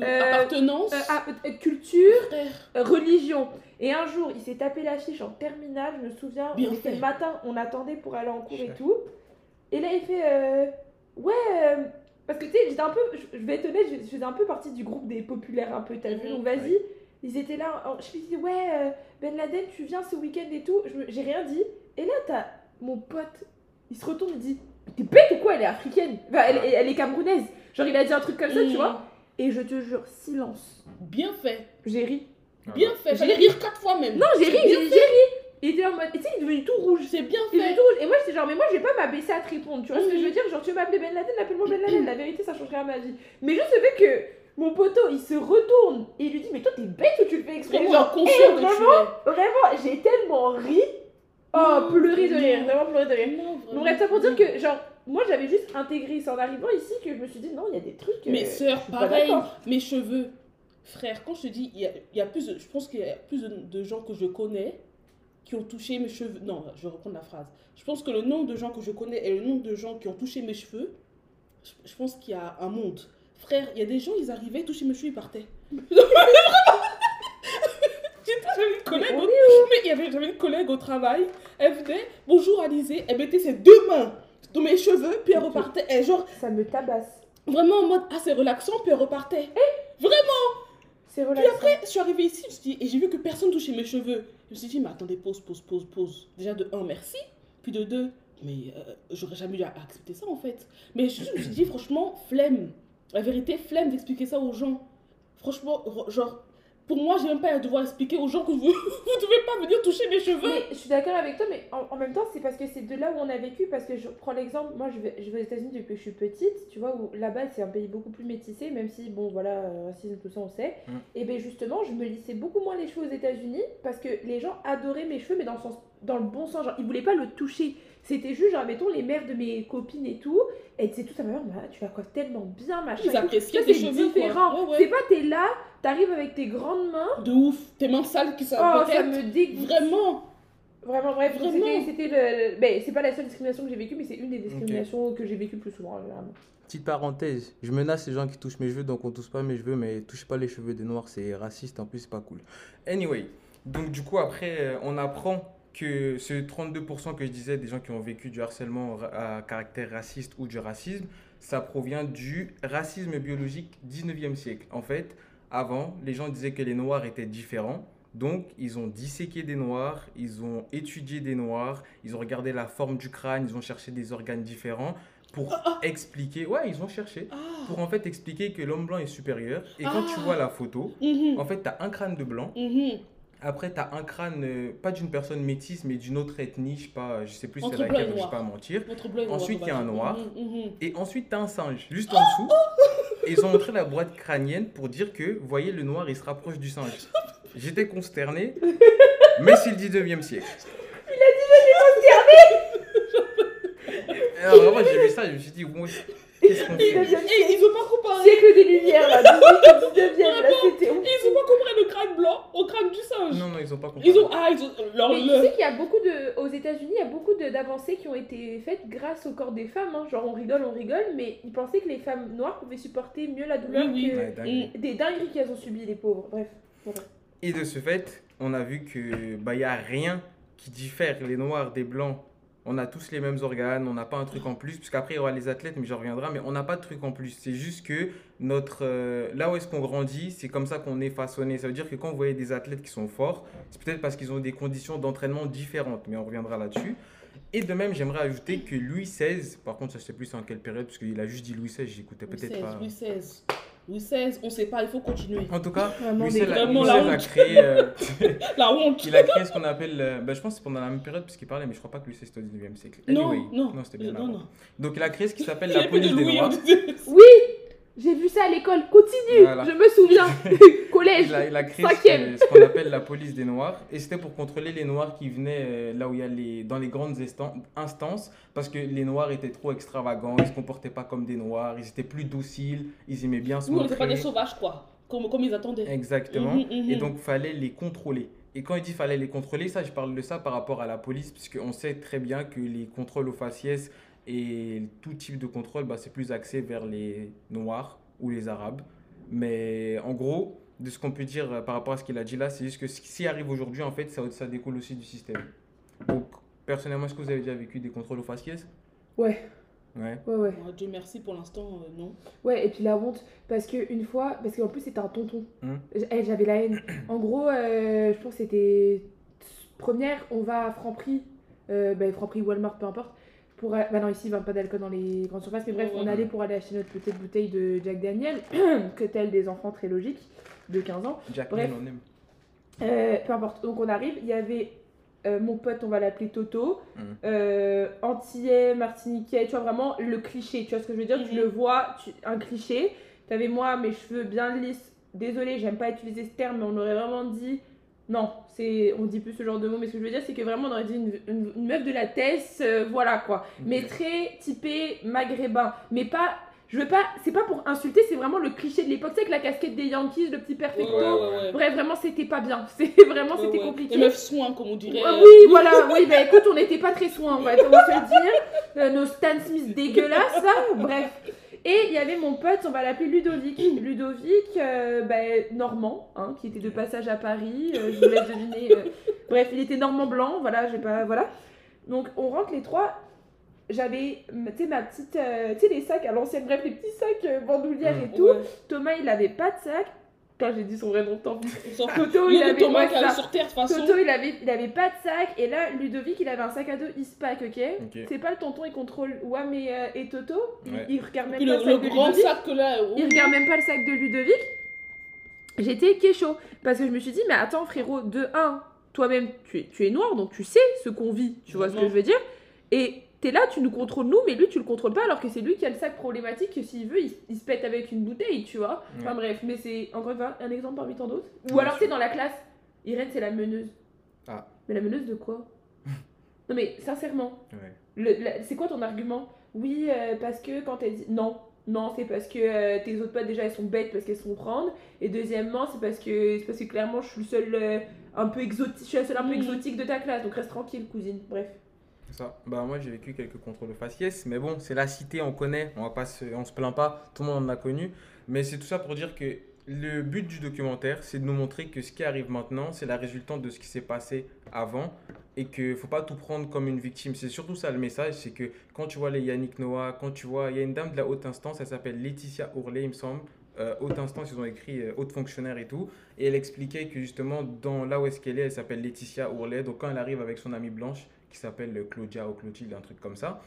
Speaker 1: Euh,
Speaker 2: appartenance.
Speaker 1: euh, ah, euh, culture,
Speaker 2: Frère.
Speaker 1: euh, religion. Et un jour, il s'est tapé l'affiche en terminale, je me souviens,
Speaker 2: Bien
Speaker 1: on était le matin, on attendait pour aller en cours et tout. Et là, il fait euh, Ouais, euh, parce que tu sais, j'étais un peu, je vais être honnête, je faisais un peu partie du groupe des populaires, un peu, t'as vu,
Speaker 2: Mhm.
Speaker 1: donc vas-y. Ils étaient là, en- je me disais Ouais, euh, Ben Laden, tu viens ce week-end et tout. J'ai rien dit. Et là, t'as mon pote, il se retourne, il dit T'es bête ou quoi? Elle est africaine. Enfin, elle, elle est camerounaise. Genre, il a dit un truc comme ça, tu vois. Et je te jure, silence.
Speaker 2: Bien fait.
Speaker 1: J'ai ri.
Speaker 2: Bien fait,
Speaker 1: J'ai
Speaker 2: fallait
Speaker 1: ri.
Speaker 2: rire quatre fois même.
Speaker 1: Non, j'ai ri,
Speaker 2: fait.
Speaker 1: j'ai ri. Il était en mode. Tu sais, il est devenu tout rouge.
Speaker 2: C'est bien
Speaker 1: Il est
Speaker 2: fait.
Speaker 1: tout rouge. Et moi, j'étais genre, mais moi, je vais pas m'abaisser à te répondre. Tu vois ce que
Speaker 2: Mhm.
Speaker 1: je veux dire? Genre, tu veux m'appeler Ben Laden, appelle-moi Ben Laden. La vérité, ça changerait ma vie. Mais juste le fait que mon poteau, il se retourne et il lui dit, mais toi, t'es bête ou tu le fais exprès?
Speaker 2: Vraiment
Speaker 1: Genre,
Speaker 2: inconscient que tu
Speaker 1: vraiment, vraiment, j'ai tellement ri. Oh, pleurer de rire, vraiment pleurer de rire.
Speaker 2: Non,
Speaker 1: Donc, bref, ça pour dire que, genre, moi, j'avais juste intégré, c'est en arrivant ici que je me suis dit, non, il y a des trucs. euh,
Speaker 2: Mes
Speaker 1: suis pas
Speaker 2: pareil. Mes cheveux. Frère, quand je te dis, il y a, il y a plus de, je pense qu'il y a plus de, de gens que je connais qui ont touché mes cheveux. Non, je vais reprendre la phrase. Je pense que le nombre de gens que je connais et le nombre de gens qui ont touché mes cheveux, je, je pense qu'il y a un monde. Frère, il y a des gens, ils arrivaient, touchaient mes cheveux, ils partaient. J'avais une collègue,
Speaker 1: Mais on
Speaker 2: au- mais j'avais une collègue au travail, elle venait, bonjour Alizé, elle mettait ses deux mains dans mes cheveux, puis elle repartait, et genre,
Speaker 1: Ça me tabasse.
Speaker 2: vraiment en mode, ah c'est relaxant, puis elle repartait.
Speaker 1: C'est
Speaker 2: Puis après, je suis arrivée ici, je et j'ai vu que personne touchait mes cheveux. Je me suis dit, mais attendez, pause, pause, pause, pause. Déjà de un, merci. Puis de deux, mais euh, j'aurais jamais eu à accepter ça en fait. Mais je, je me suis dit, franchement, flemme. La vérité, flemme d'expliquer ça aux gens. Franchement, genre, pour moi, j'ai même pas à devoir expliquer aux gens que vous, vous devez pas venir toucher mes cheveux.
Speaker 1: Mais je suis d'accord avec toi, mais en, en même temps, c'est parce que c'est de là où on a vécu. Parce que je prends l'exemple, moi je vais, je vais aux États-Unis depuis que je suis petite, tu vois, où là-bas c'est un pays beaucoup plus métissé, même si, bon voilà, euh, racisme, tout ça on sait.
Speaker 3: Mm.
Speaker 1: Et bien justement, je me lissais beaucoup moins les cheveux aux États-Unis parce que les gens adoraient mes cheveux, mais dans le, sens, dans le bon sens. Genre, ils voulaient pas le toucher. C'était juste, genre, mettons, les mères de mes copines et tout, elles disaient tout à ma mère, bah, tu la coiffes tellement bien, machin.
Speaker 2: Ils appréciaient tes
Speaker 1: c'est
Speaker 2: cheveux, quoi.
Speaker 1: différent.
Speaker 2: Ouais, ouais.
Speaker 1: C'est pas, t'es là, t'arrives avec tes grandes mains.
Speaker 2: De ouf, tes mains sales qui sont
Speaker 1: Oh, ça me dégoûte.
Speaker 2: Vraiment.
Speaker 1: Vraiment, bref, c'était c'était le. Ben, c'est pas la seule discrimination que j'ai vécue, mais c'est une des discriminations que j'ai vécues le plus souvent, vraiment.
Speaker 3: Petite parenthèse, je menace les gens qui touchent mes cheveux, donc on touche pas mes cheveux, mais touchez pas les cheveux des noirs, c'est raciste, en plus c'est pas cool. Anyway, donc du coup après euh, on apprend que ce 32% que je disais des gens qui ont vécu du harcèlement à caractère raciste ou du racisme, ça provient du racisme biologique 19e siècle. En fait, avant, les gens disaient que les noirs étaient différents. Donc, ils ont disséqué des noirs, ils ont étudié des noirs, ils ont regardé la forme du crâne, ils ont cherché des organes différents pour expliquer. Ouais, ils ont cherché pour en fait expliquer que l'homme blanc est supérieur. Et quand tu vois la photo,
Speaker 2: Mhm.
Speaker 3: en fait, tu as un crâne de blanc.
Speaker 2: Mhm.
Speaker 3: Après, tu as un crâne, euh, pas d'une personne métisse, mais d'une autre ethnie. Je sais pas, je sais plus c'est laquelle, je vais pas mentir. Ensuite, il y a un noir.
Speaker 2: Mhm.
Speaker 3: Et ensuite, tu as un singe, juste en dessous. Ils ont montré la boîte crânienne pour dire que, vous voyez, le noir, il se rapproche du singe. J'étais consterné, mais c'est le 19e siècle. Alors, vraiment, j'ai vu ça, je me suis dit, ouais, qu'est-ce qu'on
Speaker 1: Il
Speaker 3: fait
Speaker 1: devient
Speaker 2: Et ils ont pas comparé.
Speaker 1: siècle des lumières, là, 18 19e, là, c'était ouf.
Speaker 2: Ils ont pas comparé le crâne blanc au crâne du singe.
Speaker 3: Non, non, ils ont pas compris.
Speaker 2: Ils ont. Ah, ils ont. Leur,
Speaker 1: Mais tu sais qu'il y a beaucoup de. Aux États-Unis, il y a beaucoup de- d'avancées qui ont été faites grâce au corps des femmes. hein. Genre, on rigole, on rigole, mais ils pensaient que les femmes noires pouvaient supporter mieux la douleur
Speaker 2: Oui, oui.
Speaker 1: que.
Speaker 3: Ouais, dingue.
Speaker 1: Des dingueries qu'elles ont subies, les pauvres. Bref. voilà.
Speaker 3: Et de ce fait, on a vu que bah y a rien qui diffère les noirs des blancs. On a tous les mêmes organes, on n'a pas un truc en plus, puisqu'après il y aura les athlètes, mais j'en reviendrai, mais on n'a pas de truc en plus. C'est juste que notre, euh, là où est-ce qu'on grandit, c'est comme ça qu'on est façonné. Ça veut dire que quand vous voyez des athlètes qui sont forts, c'est peut-être parce qu'ils ont des conditions d'entraînement différentes, mais on reviendra là-dessus. Et de même, j'aimerais ajouter que Louis XVI, par contre, ça je sais plus en quelle période, parce qu'il a juste dit Louis XVI, j'écoutais
Speaker 2: Louis
Speaker 3: peut-être
Speaker 2: XVI,
Speaker 3: pas.
Speaker 2: Louis XVI. Louis XVI, on sait pas, il faut continuer.
Speaker 3: En tout cas,
Speaker 1: Vraiment,
Speaker 3: Louis XVI
Speaker 2: vraiment
Speaker 3: Louis
Speaker 2: la
Speaker 3: XVI a créé. euh,
Speaker 2: La honte.
Speaker 3: Il a créé ce qu'on appelle. euh, bah, je pense que c'est pendant la même période parce qu'il parlait, mais je crois pas que lui c'était au 19e siècle.
Speaker 2: Non,
Speaker 3: Anyway,
Speaker 2: non.
Speaker 3: c'était bien
Speaker 2: non,
Speaker 3: avant. Donc il a créé ce qui s'appelle la police des
Speaker 2: Louis, disait.
Speaker 1: Oui J'ai vu ça à l'école. Continue
Speaker 3: Voilà.
Speaker 1: Je me souviens. Collège.
Speaker 3: Il a, il a créé
Speaker 1: Cinquième.
Speaker 3: ce, qu'on appelle la police des Noirs. Et c'était pour contrôler les Noirs qui venaient euh, là où il y a les, dans les grandes instan- instances. Parce que les Noirs étaient trop extravagants, ils se comportaient pas comme des Noirs, ils étaient plus dociles, ils aimaient bien se
Speaker 2: Nous, on n'était pas des
Speaker 3: montrer.
Speaker 2: sauvages, quoi. Comme, comme ils attendaient.
Speaker 3: Exactement.
Speaker 2: Mhm, mhm.
Speaker 3: Et donc, fallait les contrôler. Et quand il dit fallait les contrôler, ça, je parle de ça par rapport à la police, puisqu'on sait très bien que les contrôles aux faciès et tout type de contrôle, bah, c'est plus axé vers les Noirs ou les Arabes. Mais en gros, de ce qu'on peut dire euh, par rapport à ce qu'il a dit là, c'est juste que ce qui arrive aujourd'hui, en fait, ça, ça découle aussi du système. Donc, personnellement, est-ce que vous avez déjà vécu des contrôles aux faciès?
Speaker 1: Ouais,
Speaker 3: Ouais.
Speaker 1: ouais, ouais.
Speaker 2: Oh, Dieu merci, pour l'instant, euh, non.
Speaker 1: Ouais, et puis la honte, parce que une fois, parce qu'en plus c'était un tonton, eh, j'avais la haine. En gros, euh, je pense que c'était première, on va à Franprix, euh, bah, Franprix, Walmart, peu importe. Pour, bah non, ici, ils vendent pas d'alcool dans les grandes surfaces, mais bref,
Speaker 2: Ouais,
Speaker 1: on allait pour aller acheter notre petite bouteille de Jack Daniel, que tel des enfants très logiques de 15 ans.
Speaker 3: Jack
Speaker 1: Bref.
Speaker 3: On aime.
Speaker 1: Euh, peu importe. Donc on arrive, il y avait euh, mon pote, on va l'appeler Toto,
Speaker 3: Mhm.
Speaker 1: euh, Antillais, Martiniquais, tu vois vraiment le cliché, tu vois ce que je veux dire? Tu
Speaker 2: Mhm.
Speaker 1: le vois, tu- un cliché. T'avais moi, mes cheveux bien lisses. Désolée, j'aime pas utiliser ce terme, mais on aurait vraiment dit. Non, c'est, on dit plus ce genre de mots, mais ce que je veux dire, c'est que vraiment on aurait dit une, une- une meuf de la Tess, euh, voilà quoi. Mais très typé maghrébin. Mais pas, je veux pas, c'est pas pour insulter, c'est vraiment le cliché de l'époque. C'est avec la casquette des Yankees, le petit perfecto.
Speaker 2: ouais, ouais, ouais.
Speaker 1: Bref, vraiment, c'était pas bien. C'était vraiment, c'était compliqué.
Speaker 2: Les meufs soins, comme on dirait.
Speaker 1: Ouais, oui, voilà, oui, bah écoute, on n'était pas très soin, on va, on va se le dire. Euh, nos Stan Smith dégueulasses, là, bref. Et il y avait mon pote, on va l'appeler Ludovic. Ludovic, euh, bah, normand, hein, qui était de passage à Paris. euh, je vous laisse deviner. euh, bref, il était normand blanc, voilà, j'ai pas. Voilà. Donc, on rentre les trois. J'avais, tu sais, ma petite. euh, tu sais, les sacs à l'ancienne, bref, les petits sacs bandoulières et tout.
Speaker 2: Ouais.
Speaker 1: Thomas, il avait pas de sac. Putain, j'ai dit son vrai nom,
Speaker 2: fout.
Speaker 1: Toto, il avait. Ouais, ça.
Speaker 2: sur Terre, de toute façon.
Speaker 1: Toto, il avait, il avait pas de sac. Et là, Ludovic, il avait un sac à dos Eastpak, ok,
Speaker 3: Ok.
Speaker 1: C'est pas le tonton, il contrôle Wam et, euh, et Toto. Il-
Speaker 3: Ouais.
Speaker 1: Il, regarde même pas
Speaker 2: le,
Speaker 1: le
Speaker 2: le
Speaker 1: sac de
Speaker 2: grand
Speaker 1: Ludovic.
Speaker 2: sac là. oh.
Speaker 1: Il regarde même pas le sac de Ludovic. J'étais kécho. Parce que je me suis dit, mais attends, frérot, de 1, toi-même, tu es, tu es noir, donc tu sais ce qu'on vit. Tu vois ce que je veux dire Et t'es là, tu nous contrôles nous, mais lui, tu le contrôles pas, alors que c'est lui qui a le sac problématique, que s'il veut, il, il se pète avec une bouteille, tu vois. Enfin bref, mais c'est encore un exemple parmi tant d'autres. Ou alors, sais, dans la classe, Irène, c'est la meneuse.
Speaker 3: Ah.
Speaker 1: Mais la meneuse de quoi? Non, mais sincèrement,
Speaker 3: Ouais.
Speaker 1: c'est quoi ton argument? Oui, euh, parce que quand elle dit. Non, non, c'est parce que euh, tes autres potes, déjà, elles sont bêtes parce qu'elles se font prendre. Et deuxièmement, c'est parce que, c'est parce que clairement, je suis le seul euh, un peu exotique. Je suis la seule un peu exotique de ta classe, donc reste tranquille, cousine. Bref.
Speaker 3: Ça. Bah moi j'ai vécu quelques contrôles faciès, mais bon, c'est la cité, on connaît, on va pas se, on se plaint pas, tout le monde en a connu. Mais c'est tout ça pour dire que le but du documentaire, c'est de nous montrer que ce qui arrive maintenant, c'est la résultante de ce qui s'est passé avant et que faut pas tout prendre comme une victime. C'est surtout ça le message, c'est que quand tu vois les Yannick Noah, quand tu vois, il y a une dame de la haute instance, elle s'appelle Laetitia Ourlet, il me semble. Euh, haute instance, ils ont écrit euh, haute fonctionnaire et tout. Et elle expliquait que justement, dans là où est-ce qu'elle est, elle s'appelle Laetitia Ourlet. Donc quand elle arrive avec son amie blanche, qui s'appelle Claudia ou Clotilde, un truc comme ça,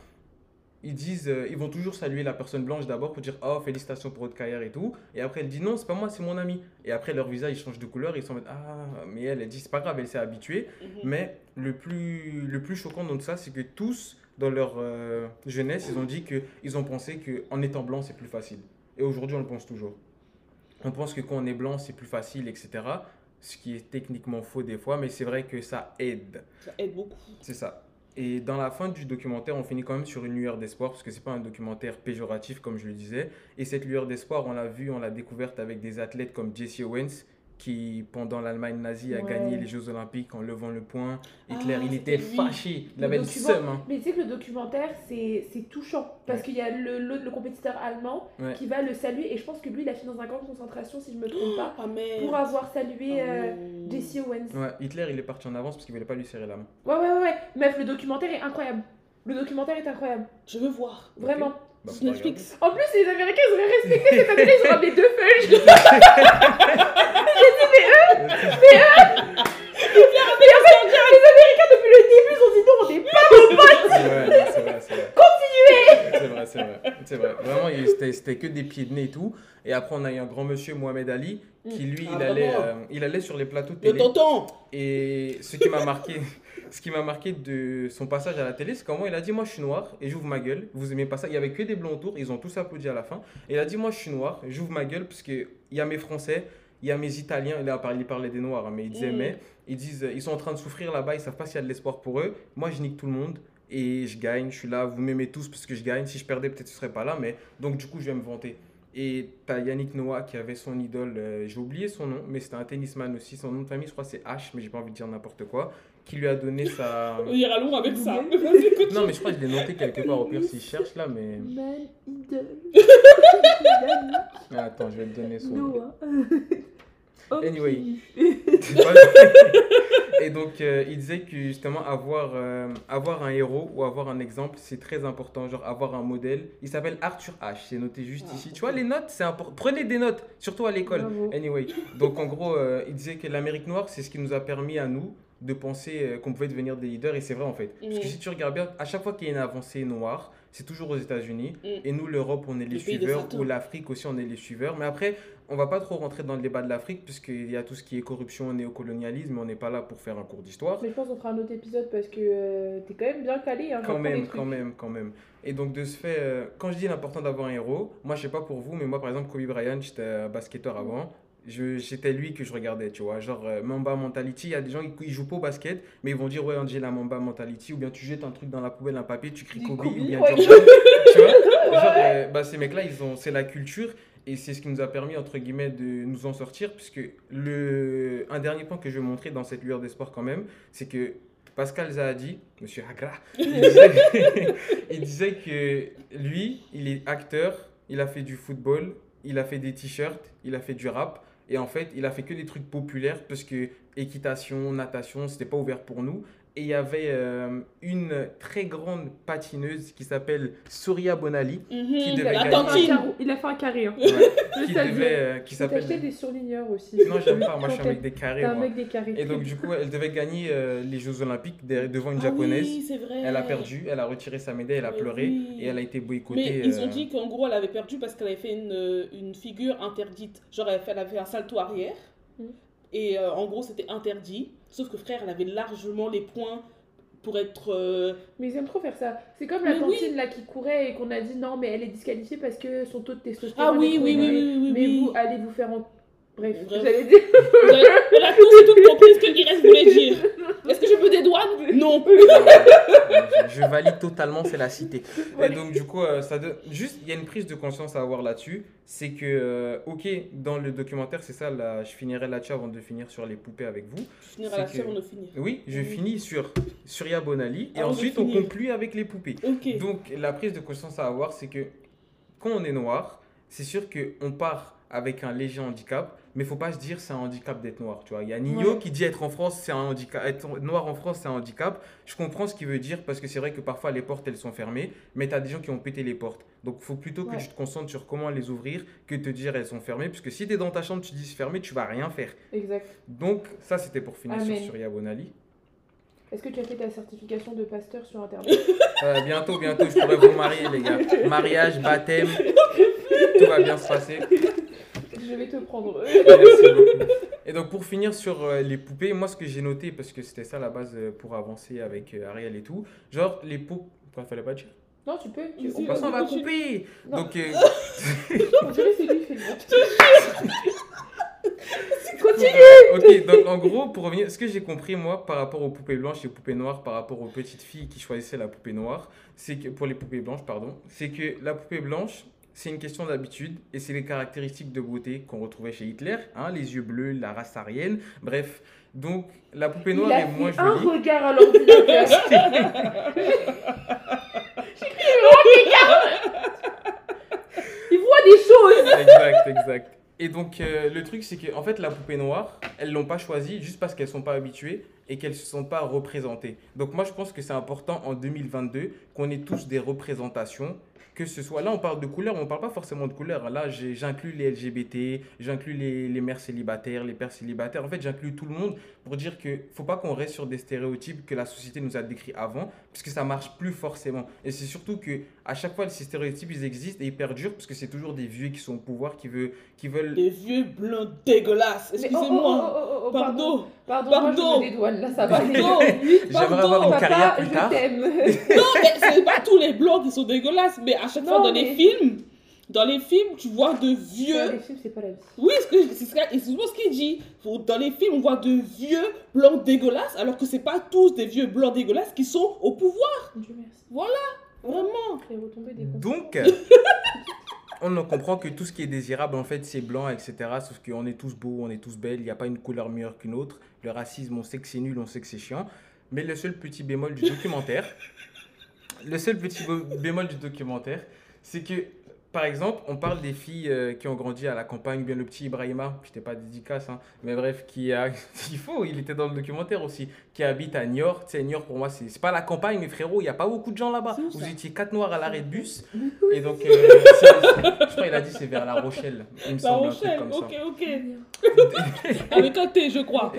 Speaker 3: ils disent, euh, ils vont toujours saluer la personne blanche d'abord pour dire oh félicitations pour votre carrière et tout. Et après elle dit non, c'est pas moi, c'est mon ami. Et après leur visage ils changent de couleur, ils sont en mode ah mais elle, elle dit c'est pas grave, elle s'est habituée.
Speaker 2: Mhm.
Speaker 3: Mais le plus, le plus choquant dans tout ça, c'est que tous, dans leur euh, jeunesse, ils ont dit qu'ils ont pensé qu'en étant blanc, c'est plus facile. Et aujourd'hui, on le pense toujours. On pense que quand on est blanc, c'est plus facile, etc. Ce qui est techniquement faux des fois, mais c'est vrai que ça aide.
Speaker 2: Ça aide beaucoup.
Speaker 3: C'est ça. Et dans la fin du documentaire, on finit quand même sur une lueur d'espoir, parce que c'est pas un documentaire péjoratif, comme je le disais. Et cette lueur d'espoir, on l'a vue, on l'a découverte avec des athlètes comme Jesse Owens, qui, pendant l'Allemagne nazie, a
Speaker 1: Ouais.
Speaker 3: gagné les Jeux Olympiques en levant le poing. Hitler,
Speaker 2: Ah,
Speaker 3: il était
Speaker 2: lui.
Speaker 3: fâché. Il
Speaker 1: Le
Speaker 3: avait le
Speaker 1: document-
Speaker 3: seum. hein.
Speaker 1: Mais tu sais que le documentaire, c'est c'est touchant. Parce
Speaker 3: Ouais.
Speaker 1: qu'il y a le, le compétiteur allemand
Speaker 3: Ouais.
Speaker 1: qui va le saluer. Et je pense que lui, il a fini dans un camp de concentration, si je me trompe pas,
Speaker 2: Ah,
Speaker 1: pour avoir salué euh,
Speaker 2: Oh.
Speaker 1: Jesse Owens.
Speaker 3: Ouais, Hitler, il est parti en avance parce qu'il voulait pas lui serrer la main.
Speaker 1: Ouais, ouais, ouais, ouais. Meuf, le documentaire est incroyable. Le documentaire est incroyable.
Speaker 2: Je veux voir.
Speaker 1: Vraiment.
Speaker 3: Bah,
Speaker 2: Netflix.
Speaker 1: En plus, les Américains, ils auraient respecté cette année, ils ont ramené deux feuilles. les Depuis le début, ils ont dit non, on est pas.
Speaker 3: regarder. Ouais, c'est vrai, c'est vrai. Continuez C'est vrai, c'est vrai. C'est vrai. Vraiment, c'était que des pieds de nez et tout. Et après, on a eu un grand monsieur, Mohamed Ali, qui lui,
Speaker 2: Ah,
Speaker 3: il, allait,
Speaker 2: vraiment
Speaker 3: euh, il allait sur les plateaux de
Speaker 2: Le
Speaker 3: télé.
Speaker 2: tonton.
Speaker 3: Et ce qui m'a marqué, ce qui m'a marqué de son passage à la télé, c'est comment il a dit Moi je suis noir et j'ouvre ma gueule. Vous aimez pas ça? Il y avait que des blancs autour, ils ont tous applaudi à la fin. Et il a dit Moi je suis noir, j'ouvre ma gueule parce qu'il y a mes Français, il y a mes Italiens. Parlé, il parlait des Noirs, hein, mais il disait
Speaker 2: Mm.
Speaker 3: Mais. Ils disent Ils sont en train de souffrir là-bas, ils savent pas s'il y a de l'espoir pour eux. Moi je nique tout le monde. Et je gagne, je suis là, vous m'aimez tous parce que je gagne. Si je perdais, peut-être je serais pas là, mais donc du coup, je vais me vanter. Et t'as Yannick Noah qui avait son idole, euh, j'ai oublié son nom, mais c'était un tennisman aussi. Son nom de famille, je crois, c'est H, mais j'ai pas envie de dire n'importe quoi. Qui lui a donné sa.
Speaker 2: On ira loin avec ça.
Speaker 3: Non, mais je crois que je l'ai noté quelque part au pire s'il cherche là, mais.
Speaker 1: Man idol.
Speaker 3: Ah, attends, je vais te donner son nom. Anyway. Et donc, euh, il disait que justement, avoir, euh, avoir un héros ou avoir un exemple, c'est très important. Genre, avoir un modèle. Il s'appelle Arthur H. C'est noté juste
Speaker 2: Ah,
Speaker 3: ici. Tu vois, les notes, c'est important. Prenez des notes, surtout à l'école. Anyway, donc en gros, euh, il disait que l'Amérique noire, c'est ce qui nous a permis à nous de penser qu'on pouvait devenir des leaders, et c'est vrai en fait. Parce que
Speaker 2: Mhm.
Speaker 3: si tu regardes bien, à chaque fois qu'il y a une avancée noire, c'est toujours aux États-Unis,
Speaker 2: Mhm.
Speaker 3: et nous, l'Europe, on est les suiveurs, ou l'Afrique aussi, on est les suiveurs. Mais après, on va pas trop rentrer dans le débat de l'Afrique, puisqu'il y a tout ce qui est corruption, néocolonialisme, on n'est pas là pour faire un cours d'histoire.
Speaker 1: Mais je pense qu'on fera un autre épisode parce que euh, t'es quand même bien calé. Hein,
Speaker 3: Quand même, quand même, quand même. Et donc, de ce fait, euh, quand je dis l'important d'avoir un héros, moi, je sais pas pour vous, mais moi, par exemple, Kobe Bryant, j'étais un basketteur avant. Je- C'était lui que je regardais, tu vois. Genre, euh, Mamba Mentality, il y a des gens qui jouent pas au basket, mais ils vont dire, ouais, on dit la Mamba Mentality, ou bien tu jettes un truc dans la poubelle, un papier, tu cries Kobe,
Speaker 1: Kobe,
Speaker 3: ou bien
Speaker 1: ouais.
Speaker 3: Jordan. tu vois? Genre, euh, bah, ces mecs-là, ils ont, c'est la culture. Et c'est ce qui nous a permis, entre guillemets, de nous en sortir, puisque le, un dernier point que je vais montrer dans cette lueur des sports quand même, c'est que Pascal Zahadi, monsieur Agra, il disait, il disait que lui, il est acteur, il a fait du football, il a fait des t-shirts, il a fait du rap, et en fait, il a fait que des trucs populaires, parce que équitation, natation, c'était pas ouvert pour nous. Et il y avait euh, une très grande patineuse qui s'appelle Surya Bonali,
Speaker 2: Mhm.
Speaker 3: Qui devait
Speaker 2: La
Speaker 3: gagner.
Speaker 1: Il a fait un
Speaker 2: tantine.
Speaker 1: carreau- Il a fait un carré. Hein.
Speaker 3: ouais, qui, devait, euh, qui s'appelle...
Speaker 1: des surligneurs aussi.
Speaker 3: Non, j'aime pas, moi je suis mec des carrés.
Speaker 1: T'es un
Speaker 3: moi.
Speaker 1: mec des carrés.
Speaker 3: Et donc, du coup, elle devait gagner euh, les Jeux Olympiques de- devant une
Speaker 2: Ah
Speaker 3: japonaise.
Speaker 2: oui, c'est vrai.
Speaker 3: Elle a perdu, elle a retiré sa médaille, elle a
Speaker 2: Mais
Speaker 3: pleuré
Speaker 2: oui.
Speaker 3: et elle a été boycottée.
Speaker 2: Mais ils ont dit qu'en gros, elle avait perdu parce qu'elle avait fait une, une figure interdite. Genre, elle, fait- elle avait fait un salto arrière.
Speaker 1: Mhm.
Speaker 2: Et euh, en gros, c'était interdit. Sauf que frère, elle avait largement les points pour être. euh,
Speaker 1: Mais ils aiment trop faire ça. C'est comme la
Speaker 2: oui.
Speaker 1: tantine là qui courait et qu'on a dit non, mais elle est disqualifiée parce que son taux de testostérone.
Speaker 2: Ah oui,
Speaker 1: est
Speaker 2: oui, oui, oui, oui,
Speaker 1: Mais
Speaker 2: oui.
Speaker 1: vous, allez vous faire en. Bref,
Speaker 2: Bref.
Speaker 1: j'allais dire.
Speaker 2: Vous avez- On a tous et toutes compris ce que Iris voulait dire. Est-ce que je peux des douanes Non.
Speaker 3: je, je valide totalement, c'est la cité.
Speaker 1: Ouais.
Speaker 3: Et donc, du coup, euh, ça donne- juste, il y a une prise de conscience à avoir là-dessus. C'est que, euh, ok, dans le documentaire, c'est ça, là, je finirai là-dessus avant de finir sur les poupées avec vous.
Speaker 2: Je finirai là-dessus
Speaker 3: que-
Speaker 2: avant de finir.
Speaker 3: Oui, je
Speaker 2: Oui.
Speaker 3: finis sur Surya Bonali et
Speaker 2: Avant de
Speaker 3: ensuite on conclut avec les poupées. Donc, la prise de conscience à avoir, c'est que quand on est noir, c'est sûr qu'on part avec un léger handicap, mais faut pas se dire c'est un handicap d'être noir. Tu vois, il y a Nino
Speaker 1: Ouais.
Speaker 3: qui dit être en France, c'est un handicap, être noir en France, c'est un handicap. Je comprends ce qu'il veut dire parce que c'est vrai que parfois les portes elles sont fermées, mais tu as des gens qui ont pété les portes. Donc, faut plutôt que
Speaker 1: Ouais.
Speaker 3: tu te concentres sur comment les ouvrir que te dire elles sont fermées, puisque si tu es dans ta chambre, tu dis c'est fermé, tu vas rien faire.
Speaker 1: Exact.
Speaker 3: Donc, ça c'était pour finir
Speaker 1: Amen.
Speaker 3: sur Surya Bonali.
Speaker 1: Est-ce que tu as fait ta certification de pasteur sur internet?
Speaker 3: Euh, bientôt, bientôt, je pourrais vous marier, les gars. Mariage, baptême, tout va bien se passer.
Speaker 1: Je vais te prendre.
Speaker 3: Merci beaucoup. Et donc, pour finir sur euh, les poupées, moi, ce que j'ai noté, parce que c'était ça la base euh, pour avancer avec euh, Ariel et tout, genre les poupées. Quoi, fallait pas dire
Speaker 1: Non, tu peux. Tu... Passe
Speaker 3: façon, on va
Speaker 1: continue.
Speaker 3: couper
Speaker 1: Non.
Speaker 3: Donc, euh,
Speaker 1: On dirait que c'est lui qui fait le
Speaker 3: ok, donc en gros, pour revenir, ce que j'ai compris, moi, par rapport aux poupées blanches et aux poupées noires, par rapport aux petites filles qui choisissaient la poupée noire, c'est que, pour les poupées blanches, pardon, c'est que la poupée blanche, c'est une question d'habitude et c'est les caractéristiques de beauté qu'on retrouvait chez Hitler, hein, les yeux bleus, la race aryenne, bref. Donc, la poupée
Speaker 1: Il
Speaker 3: noire
Speaker 1: a
Speaker 3: est moins
Speaker 1: fait un
Speaker 3: jolie.
Speaker 1: regard à l'ordinateur. Il voit des choses.
Speaker 3: exact, exact. Et donc, euh, le truc, c'est que en fait, la poupée noire, elles l'ont pas choisie juste parce qu'elles sont pas habituées et qu'elles se sont pas représentées. Donc, moi, je pense que c'est important en 2022 qu'on ait tous des représentations. Que ce soit là, on parle de couleurs, mais on parle pas forcément de couleurs. Là, j'inclus les LGBT, j'inclus les, les mères célibataires, les pères célibataires. En fait, j'inclus tout le monde pour dire que faut pas qu'on reste sur des stéréotypes que la société nous a décrits avant, parce que ça marche plus forcément. Et c'est surtout que à chaque fois, ces stéréotypes, ils existent et ils perdurent parce que c'est toujours des vieux qui sont au pouvoir, qui, veut, qui veulent.
Speaker 2: Des vieux blancs dégueulasses.
Speaker 1: Mais oh,
Speaker 2: Excusez-moi.
Speaker 1: oh, oh, oh, oh, pardon.
Speaker 2: Pardon.
Speaker 1: Pardon, moi
Speaker 2: Pardon.
Speaker 1: je me dédouane, là ça va.
Speaker 2: Pardon.
Speaker 3: J'aimerais
Speaker 2: Pardon.
Speaker 3: avoir une
Speaker 1: Papa,
Speaker 3: carrière plus
Speaker 1: je
Speaker 3: tard.
Speaker 2: Non, mais c'est pas tous les blancs qui sont dégueulasses, mais à chaque fois dans les films, dans les films, tu vois de vieux.
Speaker 1: Les films, c'est pas la vie.
Speaker 2: Oui, ce que c'est ce qu'il dit. Dans les films, on voit de vieux blancs dégueulasses, alors que c'est pas tous des vieux blancs dégueulasses qui sont au pouvoir.
Speaker 1: Dieu merci.
Speaker 2: Vraiment.
Speaker 3: Donc, euh, on en comprend que tout ce qui est désirable, en fait, c'est blanc, etc. Sauf qu'on est tous beaux, on est tous belles, il n'y a pas une couleur meilleure qu'une autre. Le racisme, on sait que c'est nul, on sait que c'est chiant. Mais le seul petit bémol du documentaire, le seul petit bémol du documentaire, c'est que par exemple, on parle des filles euh, qui ont grandi à la campagne, bien le petit Ibrahima, je t'ai pas dédicace, hein, mais bref, qui a, il faut, il était dans le documentaire aussi, qui habite à Niort. Tu sais, Niort pour moi, c'est c'est pas la campagne, mais frérot, il y a pas beaucoup de gens là-bas. Vous
Speaker 2: ça
Speaker 3: étiez quatre noirs à l'arrêt de bus, et donc, euh, je crois qu'il a dit c'est vers La Rochelle, il me
Speaker 2: La
Speaker 3: semble, un truc
Speaker 2: Rochelle,
Speaker 3: comme ça.
Speaker 2: ok, ok. Avec un T, je crois.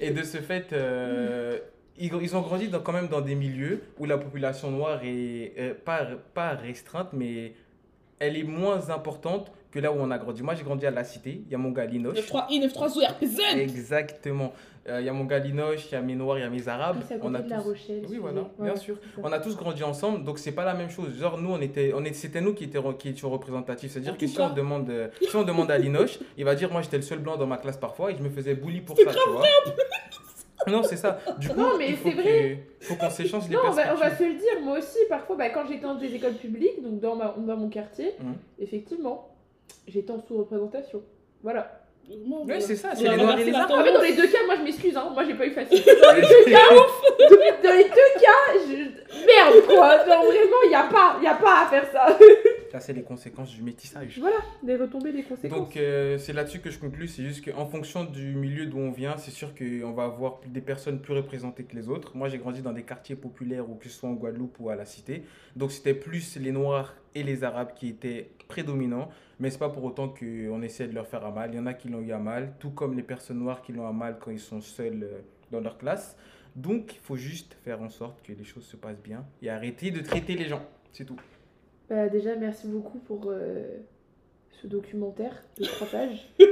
Speaker 3: Et de ce fait, euh, ils, ils ont grandi dans, quand même dans des milieux où la population noire est euh, pas, pas restreinte, mais elle est moins importante que là où on a grandi. Moi, j'ai grandi à la cité, il y a mon gars Linoche.
Speaker 2: 93I, 93 RPZ.
Speaker 3: Exactement. Euh, Il y a mon gars Linoche, il y a mes noirs, il y a mes arabes.
Speaker 1: Ah,
Speaker 3: on a
Speaker 1: de La
Speaker 3: tous-
Speaker 1: Rochelle.
Speaker 3: Oui, voilà, bien sûr. On a tous grandi ensemble, donc c'est pas la même chose. Genre, nous, on était, on est, c'était nous qui, étions, qui étions représentatifs.
Speaker 2: En
Speaker 3: C'est-à-dire que si on, demande, si on demande à Linoche, il va dire Moi, j'étais le seul blanc dans ma classe parfois et je me faisais bully pour ça, tu vois. Non, c'est ça. Du coup,
Speaker 1: Non, mais
Speaker 3: il faut
Speaker 1: c'est
Speaker 3: que-
Speaker 1: vrai.
Speaker 3: faut qu'on s'échange les
Speaker 1: Non, on va, on va
Speaker 3: perspectives.
Speaker 1: se le dire, moi aussi, parfois, bah, quand j'étais dans des écoles publiques, donc dans, ma, dans mon quartier,
Speaker 3: Mhm.
Speaker 1: effectivement, j'étais en sous-représentation. Voilà.
Speaker 2: Oui,
Speaker 3: Oui, c'est ça, c'est les noirs et
Speaker 2: renversé
Speaker 3: les
Speaker 2: la
Speaker 3: arabes.
Speaker 1: En fait, dans les deux cas, moi je m'excuse, hein, moi j'ai pas eu facile. Dans les deux cas, dans les deux cas, je... merde quoi. Genre vraiment, y a pas, y a pas à faire ça.
Speaker 3: Les conséquences du métissage.
Speaker 1: Voilà, des retombées, des conséquences.
Speaker 3: Donc, euh, c'est là-dessus que je conclue. C'est juste qu'en fonction du milieu d'où on vient, c'est sûr qu'on va avoir des personnes plus représentées que les autres. Moi, j'ai grandi dans des quartiers populaires, ou que ce soit en Guadeloupe ou à la cité. Donc, c'était plus les Noirs et les Arabes qui étaient prédominants. Mais c'est pas pour autant qu'on essaie de leur faire à mal. Il y en a qui l'ont eu à mal, tout comme les personnes noires qui l'ont à mal quand ils sont seuls euh, dans leur classe. Donc, il faut juste faire en sorte que les choses se passent bien et arrêter de traiter les gens. C'est tout.
Speaker 1: Bah, déjà, merci beaucoup pour euh, ce documentaire de trois pages.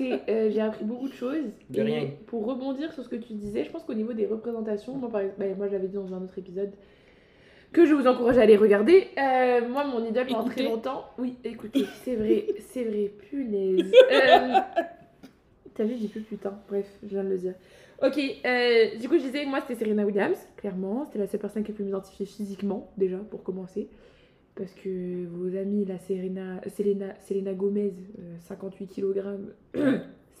Speaker 1: Euh, J'ai appris beaucoup de choses.
Speaker 3: De
Speaker 1: et
Speaker 3: rien.
Speaker 1: pour rebondir sur ce que tu disais, je pense qu'au niveau des représentations, moi, par exemple, bah, moi dit dans un autre épisode que je vous encourage à aller regarder. Euh, moi, mon idole pendant très longtemps. Oui, écoutez, c'est vrai, c'est vrai, punaise. T'as vu, j'ai plus putain. Bref, je viens de le dire. Ok, euh, du coup, je disais, moi, c'était Serena Williams, clairement. C'était la seule personne qui a pu m'identifier physiquement, déjà, pour commencer. Parce que vos amis, la Serena, Selena, Selena Gomez, euh, 58 kg,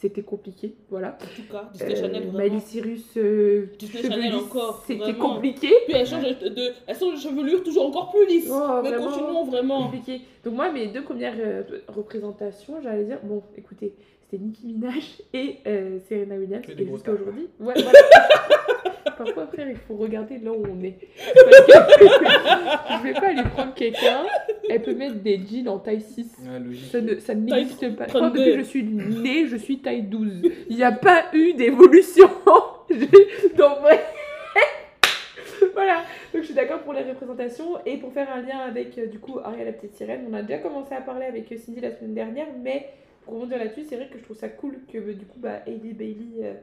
Speaker 1: c'était compliqué, voilà.
Speaker 2: En tout cas, Disney
Speaker 1: Euh,
Speaker 2: Channel, vraiment.
Speaker 1: Miley Cyrus, euh,
Speaker 2: Disney Channel encore,
Speaker 1: c'était compliqué.
Speaker 2: Puis elles changent de, elles sont de chevelure toujours encore plus lisses.
Speaker 1: Oh,
Speaker 2: Mais
Speaker 1: vraiment.
Speaker 2: continuons vraiment.
Speaker 1: compliqué. Donc moi, mes deux premières euh, représentations, j'allais dire, bon, écoutez, c'était Nicki Minaj et euh, Serena Williams. Et jusqu'à aujourd'hui, ouais, voilà. Parfois, frère, il faut regarder là où on est. Parce que je vais pas aller prendre quelqu'un, elle peut mettre des jeans en taille 6.
Speaker 3: Ouais, logique.
Speaker 1: Ça ne- ça n'existe pas. Je crois que
Speaker 2: 32.
Speaker 1: depuis que je suis née, je suis taille 12. Il n'y a pas eu d'évolution. Donc, bref. voilà. Donc, je suis d'accord pour les représentations. Et pour faire un lien avec, euh, du coup, Ariel la petite sirène, on a déjà commencé à parler avec euh, Cindy la semaine dernière. Mais pour rebondir là-dessus, c'est vrai que je trouve ça cool que, euh, du coup, bah, Hailey Bailey euh,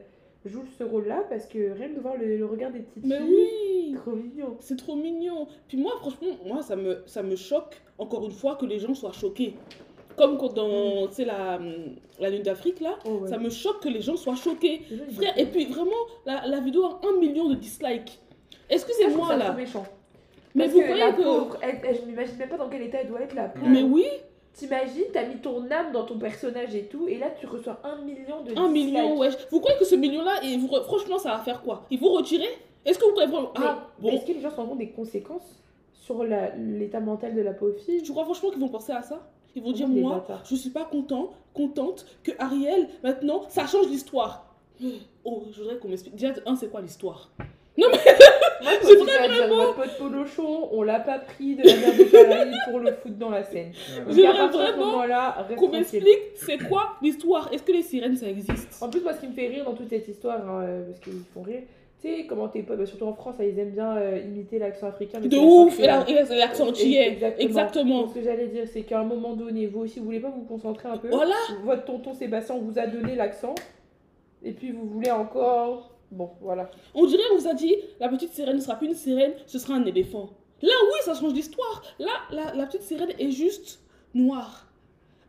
Speaker 1: joue ce rôle-là. Parce que rien de voir le, le regard des petites
Speaker 2: Mais
Speaker 1: filles,
Speaker 2: oui
Speaker 1: trop mignon.
Speaker 2: C'est trop mignon. Puis moi, franchement, moi, ça me, ça me choque, encore une fois, que les gens soient choqués. Comme quand dans, tu sais, la, la Lune d'Afrique, là,
Speaker 1: Oh, ouais.
Speaker 2: ça me choque que les gens soient choqués. Frère, et puis vraiment, la, la vidéo a un million de dislikes. Excusez-moi, là?
Speaker 1: méchant.
Speaker 2: Mais
Speaker 1: Parce
Speaker 2: vous
Speaker 1: que
Speaker 2: croyez
Speaker 1: la
Speaker 2: que...
Speaker 1: pauvre, elle- elle- je m'imagine même pas dans quel état elle doit être la pauvre.
Speaker 2: Mais oui,
Speaker 1: T'imagines, t'as mis ton âme dans ton personnage et tout, et là tu reçois un million de
Speaker 2: un million, wesh. Vous croyez que ce million-là, et vous, franchement, ça va faire quoi? Il faut retirer Est-ce que vous vraiment...
Speaker 1: Mais
Speaker 2: Ah, bon.
Speaker 1: Est-ce que les gens se rendent compte des conséquences sur la- l'état mental de la pauvre fille?
Speaker 2: Tu crois franchement qu'ils vont penser à ça? Ils vont dire, moi, je suis pas content, contente que Ariel, maintenant, ça change l'histoire. Oh, je voudrais qu'on m'explique. Déjà, un, c'est quoi l'histoire?
Speaker 1: Moi, je
Speaker 2: C'est
Speaker 1: continue à dire, notre pote Polochon, on l'a pas pris de la mer des Caraïbes pour le foot dans la Seine. Donc
Speaker 2: J'aimerais
Speaker 1: de
Speaker 2: vraiment Qu'on m'explique, c'est quoi l'histoire? Est-ce que les sirènes, ça existe?
Speaker 1: En plus, moi, ce qui me fait rire dans toute cette histoire, hein, euh, parce qu'ils font rire, tu sais, comment tes potes, bah, surtout en France, ils aiment bien euh, imiter l'accent africain. mais
Speaker 2: De ouf
Speaker 1: l'accent
Speaker 2: Et la- et l'accent antillais
Speaker 1: Exactement.
Speaker 2: Exactement.
Speaker 1: Ce que j'allais dire, c'est qu'à un moment donné, vous aussi, vous voulez pas vous concentrer un peu?
Speaker 2: Voilà
Speaker 1: Votre tonton Sébastien vous a donné l'accent, et puis vous voulez encore. Bon, voilà.
Speaker 2: On dirait, on vous a dit, la petite sirène ne sera plus une sirène, ce sera un éléphant. Là, oui, ça change l'histoire. Là, la, la petite sirène est juste noire.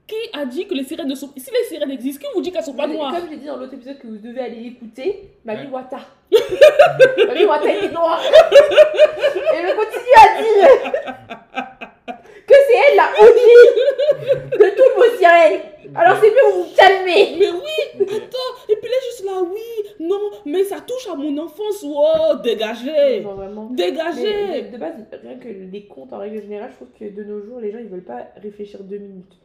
Speaker 2: Qui a dit que les sirènes ne sont... Si les sirènes existent, qui vous dit qu'elles sont pas
Speaker 1: Mais
Speaker 2: noires?
Speaker 1: Comme j'ai dit dans l'autre épisode que vous devez aller écouter, Mami
Speaker 3: Ouais.
Speaker 1: Wata. Mami Wata était noire. et je continue à dire elle la OG de toutes vos sirènes. Alors c'est mieux vous vous calmez.
Speaker 2: Mais oui, attends, et puis là, juste là, oui, Non, mais ça touche à mon enfance. Oh, dégagez.
Speaker 1: Vraiment.
Speaker 2: Dégagez.
Speaker 1: Mais de, de base, rien que les comptes en règle générale, je trouve que de nos jours, les gens ils veulent pas réfléchir deux minutes.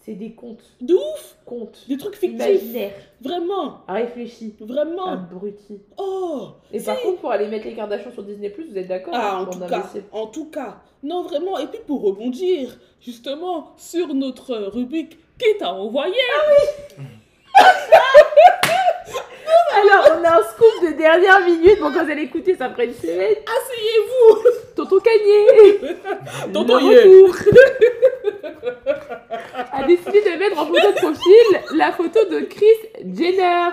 Speaker 1: C'est des comptes.
Speaker 2: De ouf.
Speaker 1: Comptes.
Speaker 2: Des trucs fictifs.
Speaker 1: Imaginaires.
Speaker 2: Vraiment.
Speaker 1: Réfléchis.
Speaker 2: Vraiment.
Speaker 1: Abruti.
Speaker 2: Oh.
Speaker 1: Et par contre, pour aller mettre les Kardashians sur Disney, vous êtes d'accord
Speaker 2: Ah,
Speaker 1: hein,
Speaker 2: en tout cas, en tout cas. Non, vraiment. Et puis pour rebondir, justement, sur notre rubrique qui t'a envoyé.
Speaker 1: Alors, on a un scoop de dernière minute. Bon, quand vous allez écouter, ça fera une semaine.
Speaker 2: Asseyez-vous.
Speaker 1: Tonton Cagné
Speaker 2: Tonton Yé.
Speaker 1: retour. a décidé de mettre en photo de profil la photo de Chris Jenner.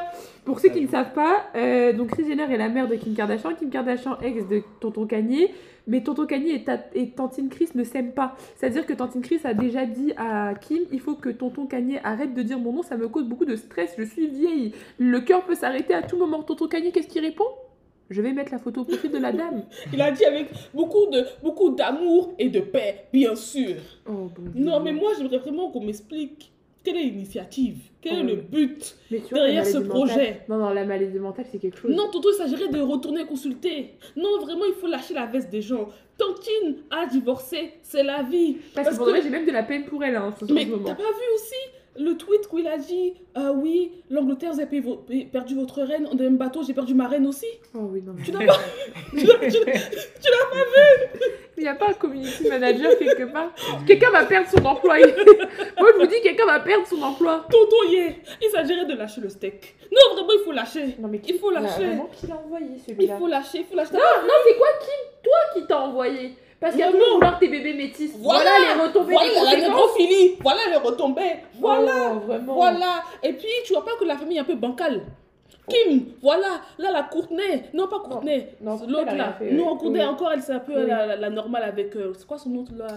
Speaker 1: Pour ceux qui ne savent pas, euh, donc Chris Jenner est la mère de Kim Kardashian, Kim Kardashian ex de Tonton Kanye, mais Tonton Kanye et, ta- et Tantine Chris ne s'aiment pas. C'est-à-dire que Tantine Chris a déjà dit à Kim, il faut que Tonton Kanye arrête de dire mon nom, ça me cause beaucoup de stress, je suis vieille, le cœur peut s'arrêter à tout moment. Tonton Kanye, qu'est-ce qu'il répond? Je vais mettre la photo au profil de la dame.
Speaker 2: Il a dit avec beaucoup de beaucoup d'amour et de paix, bien sûr.
Speaker 1: Oh, bon Dieu.
Speaker 2: Non, mais moi, j'aimerais vraiment qu'on m'explique quelle est l'initiative, quel est
Speaker 1: Oh,
Speaker 2: le but.
Speaker 1: Vois,
Speaker 2: derrière ce projet.
Speaker 1: mentale- Non, non, la maladie mentale, c'est quelque chose.
Speaker 2: Non, Toto, il s'agirait de retourner consulter. Non, vraiment, il faut lâcher la veste des gens. Tantine a divorcé, c'est la vie.
Speaker 1: Parce,
Speaker 2: Parce
Speaker 1: que
Speaker 2: que-
Speaker 1: j'ai même de la peine pour elle hein, en ce
Speaker 2: Mais
Speaker 1: moment.
Speaker 2: t'as pas vu aussi le tweet où il a dit Ah oui, l'Angleterre, vous avez perdu votre reine, même bateau, j'ai perdu ma reine aussi.
Speaker 1: Oh oui, non, mais...
Speaker 2: Tu n'as pas. tu l'as- tu l'as-
Speaker 1: Il n'y a pas un community manager quelque part. Quelqu'un va perdre son emploi. Moi, je vous dis, quelqu'un va perdre son emploi.
Speaker 2: Tonton Yé, il s'agirait de lâcher le steak. Non, vraiment, il faut lâcher.
Speaker 1: Non, mais
Speaker 2: Il faut lâcher.
Speaker 1: Vraiment, qui l'a envoyé
Speaker 2: Il
Speaker 1: celui-là
Speaker 2: faut lâcher, il faut lâcher.
Speaker 1: Non, c'est quoi qui Toi qui t'as envoyé? Parce qu'il y a toujours vouloir tes bébés métis.
Speaker 2: Voilà.
Speaker 1: Voilà, les retombées
Speaker 2: Voilà la négrophilie, voilà les retombées, voilà,
Speaker 1: Oh, vraiment.
Speaker 2: voilà. Et puis, tu vois pas que la famille est un peu bancale. Kim, voilà, là la Courtenay, non pas Courtenay,
Speaker 1: Non,
Speaker 2: l'autre là,
Speaker 1: fait,
Speaker 2: non
Speaker 1: oui.
Speaker 2: Courtenay
Speaker 1: Oui.
Speaker 2: encore, elle c'est un peu
Speaker 1: Oui.
Speaker 2: la, la- la normale avec, euh, c'est quoi son nom là?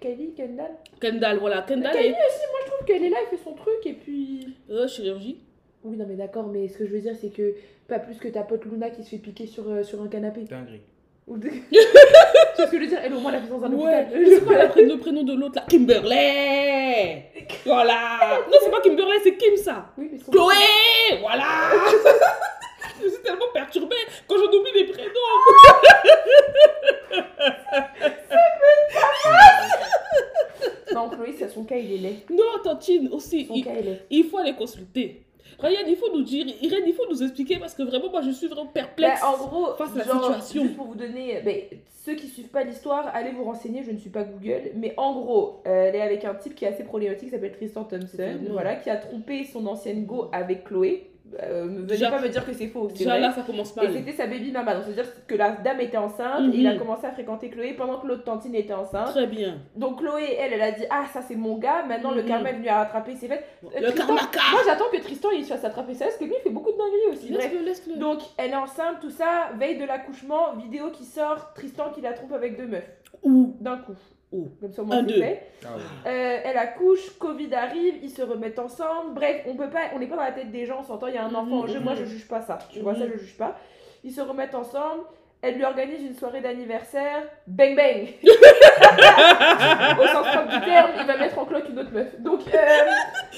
Speaker 1: Kylie Kendall?
Speaker 2: Kendall, voilà, Kendall
Speaker 1: Kylie
Speaker 2: est
Speaker 1: aussi, moi je trouve qu'elle est là, elle fait son truc et puis.
Speaker 2: euh, chirurgie.
Speaker 1: Oui, non, mais d'accord, mais ce que je veux dire, c'est que pas plus que ta pote Luna qui se fait piquer sur, euh, sur un canapé.
Speaker 3: Dinguerie.
Speaker 1: Tu vois ce que je veux dire Elle, au moins, elle a fait dans un
Speaker 2: Ouais,
Speaker 1: hôpital.
Speaker 2: la le prénom de l'autre là. Kimberley. Voilà. Non, c'est pas Kimberley, c'est Kim ça.
Speaker 1: Oui, mais
Speaker 2: Chloé. Voilà. Je suis tellement perturbée quand j'en oublie les prénoms.
Speaker 1: Non, Chloé, c'est son cas, il est laid.
Speaker 2: Non, Tantine aussi,
Speaker 1: Son
Speaker 2: il,
Speaker 1: cas, il est.
Speaker 2: il faut aller consulter. Ryan, il faut nous dire, Irène, il faut nous expliquer parce que vraiment, moi, je suis vraiment perplexe.
Speaker 1: Bah, en gros,
Speaker 2: face à la situation.
Speaker 1: juste pour vous donner, ben, ceux qui suivent pas l'histoire, allez vous renseigner, je ne suis pas Google, mais en gros, euh, elle est avec un type qui est assez problématique, qui s'appelle Tristan Thompson, voilà, qui a trompé son ancienne go avec Chloé. Euh, me- venez pas me dire que c'est faux, c'est
Speaker 2: Déjà
Speaker 1: vrai.
Speaker 2: là, ça commence
Speaker 1: Et
Speaker 2: mal.
Speaker 1: c'était sa baby mama, donc c'est-à-dire que la dame était enceinte,
Speaker 2: Mhm.
Speaker 1: et il a commencé à fréquenter Chloé pendant que l'autre tantine était enceinte.
Speaker 2: Très bien.
Speaker 1: Donc Chloé, elle, elle a dit Ah, ça c'est mon gars, maintenant le
Speaker 2: Mhm.
Speaker 1: karma est venu à rattraper ses fêtes. Euh,
Speaker 2: Le
Speaker 1: Tristan-
Speaker 2: karmaka
Speaker 1: Moi j'attends que Tristan il se fasse attraper ça, parce que lui il fait beaucoup de dingueries aussi.
Speaker 2: Laisse-le.
Speaker 1: Donc elle est enceinte, tout ça, veille de l'accouchement, vidéo qui sort, Tristan qui la trompe avec deux meufs,
Speaker 2: Ou
Speaker 1: d'un coup.
Speaker 2: Ouh.
Speaker 1: Comme ça, au moins,
Speaker 2: Un, deux.
Speaker 1: fait.
Speaker 3: Ah ouais.
Speaker 1: Euh, elle accouche, Covid arrive, ils se remettent ensemble. Bref, on peut pas, on n'est pas dans la tête des gens, on s'entend, il y a un enfant
Speaker 2: Mhm,
Speaker 1: au jeu, moi
Speaker 2: mhm.
Speaker 1: je juge pas ça. Tu vois, ça
Speaker 2: Mhm.
Speaker 1: je juge pas. Ils se remettent ensemble. Elle lui organise une soirée d'anniversaire. Bang bang Au sens propre du terme, il va mettre en cloque une autre meuf. Donc, euh,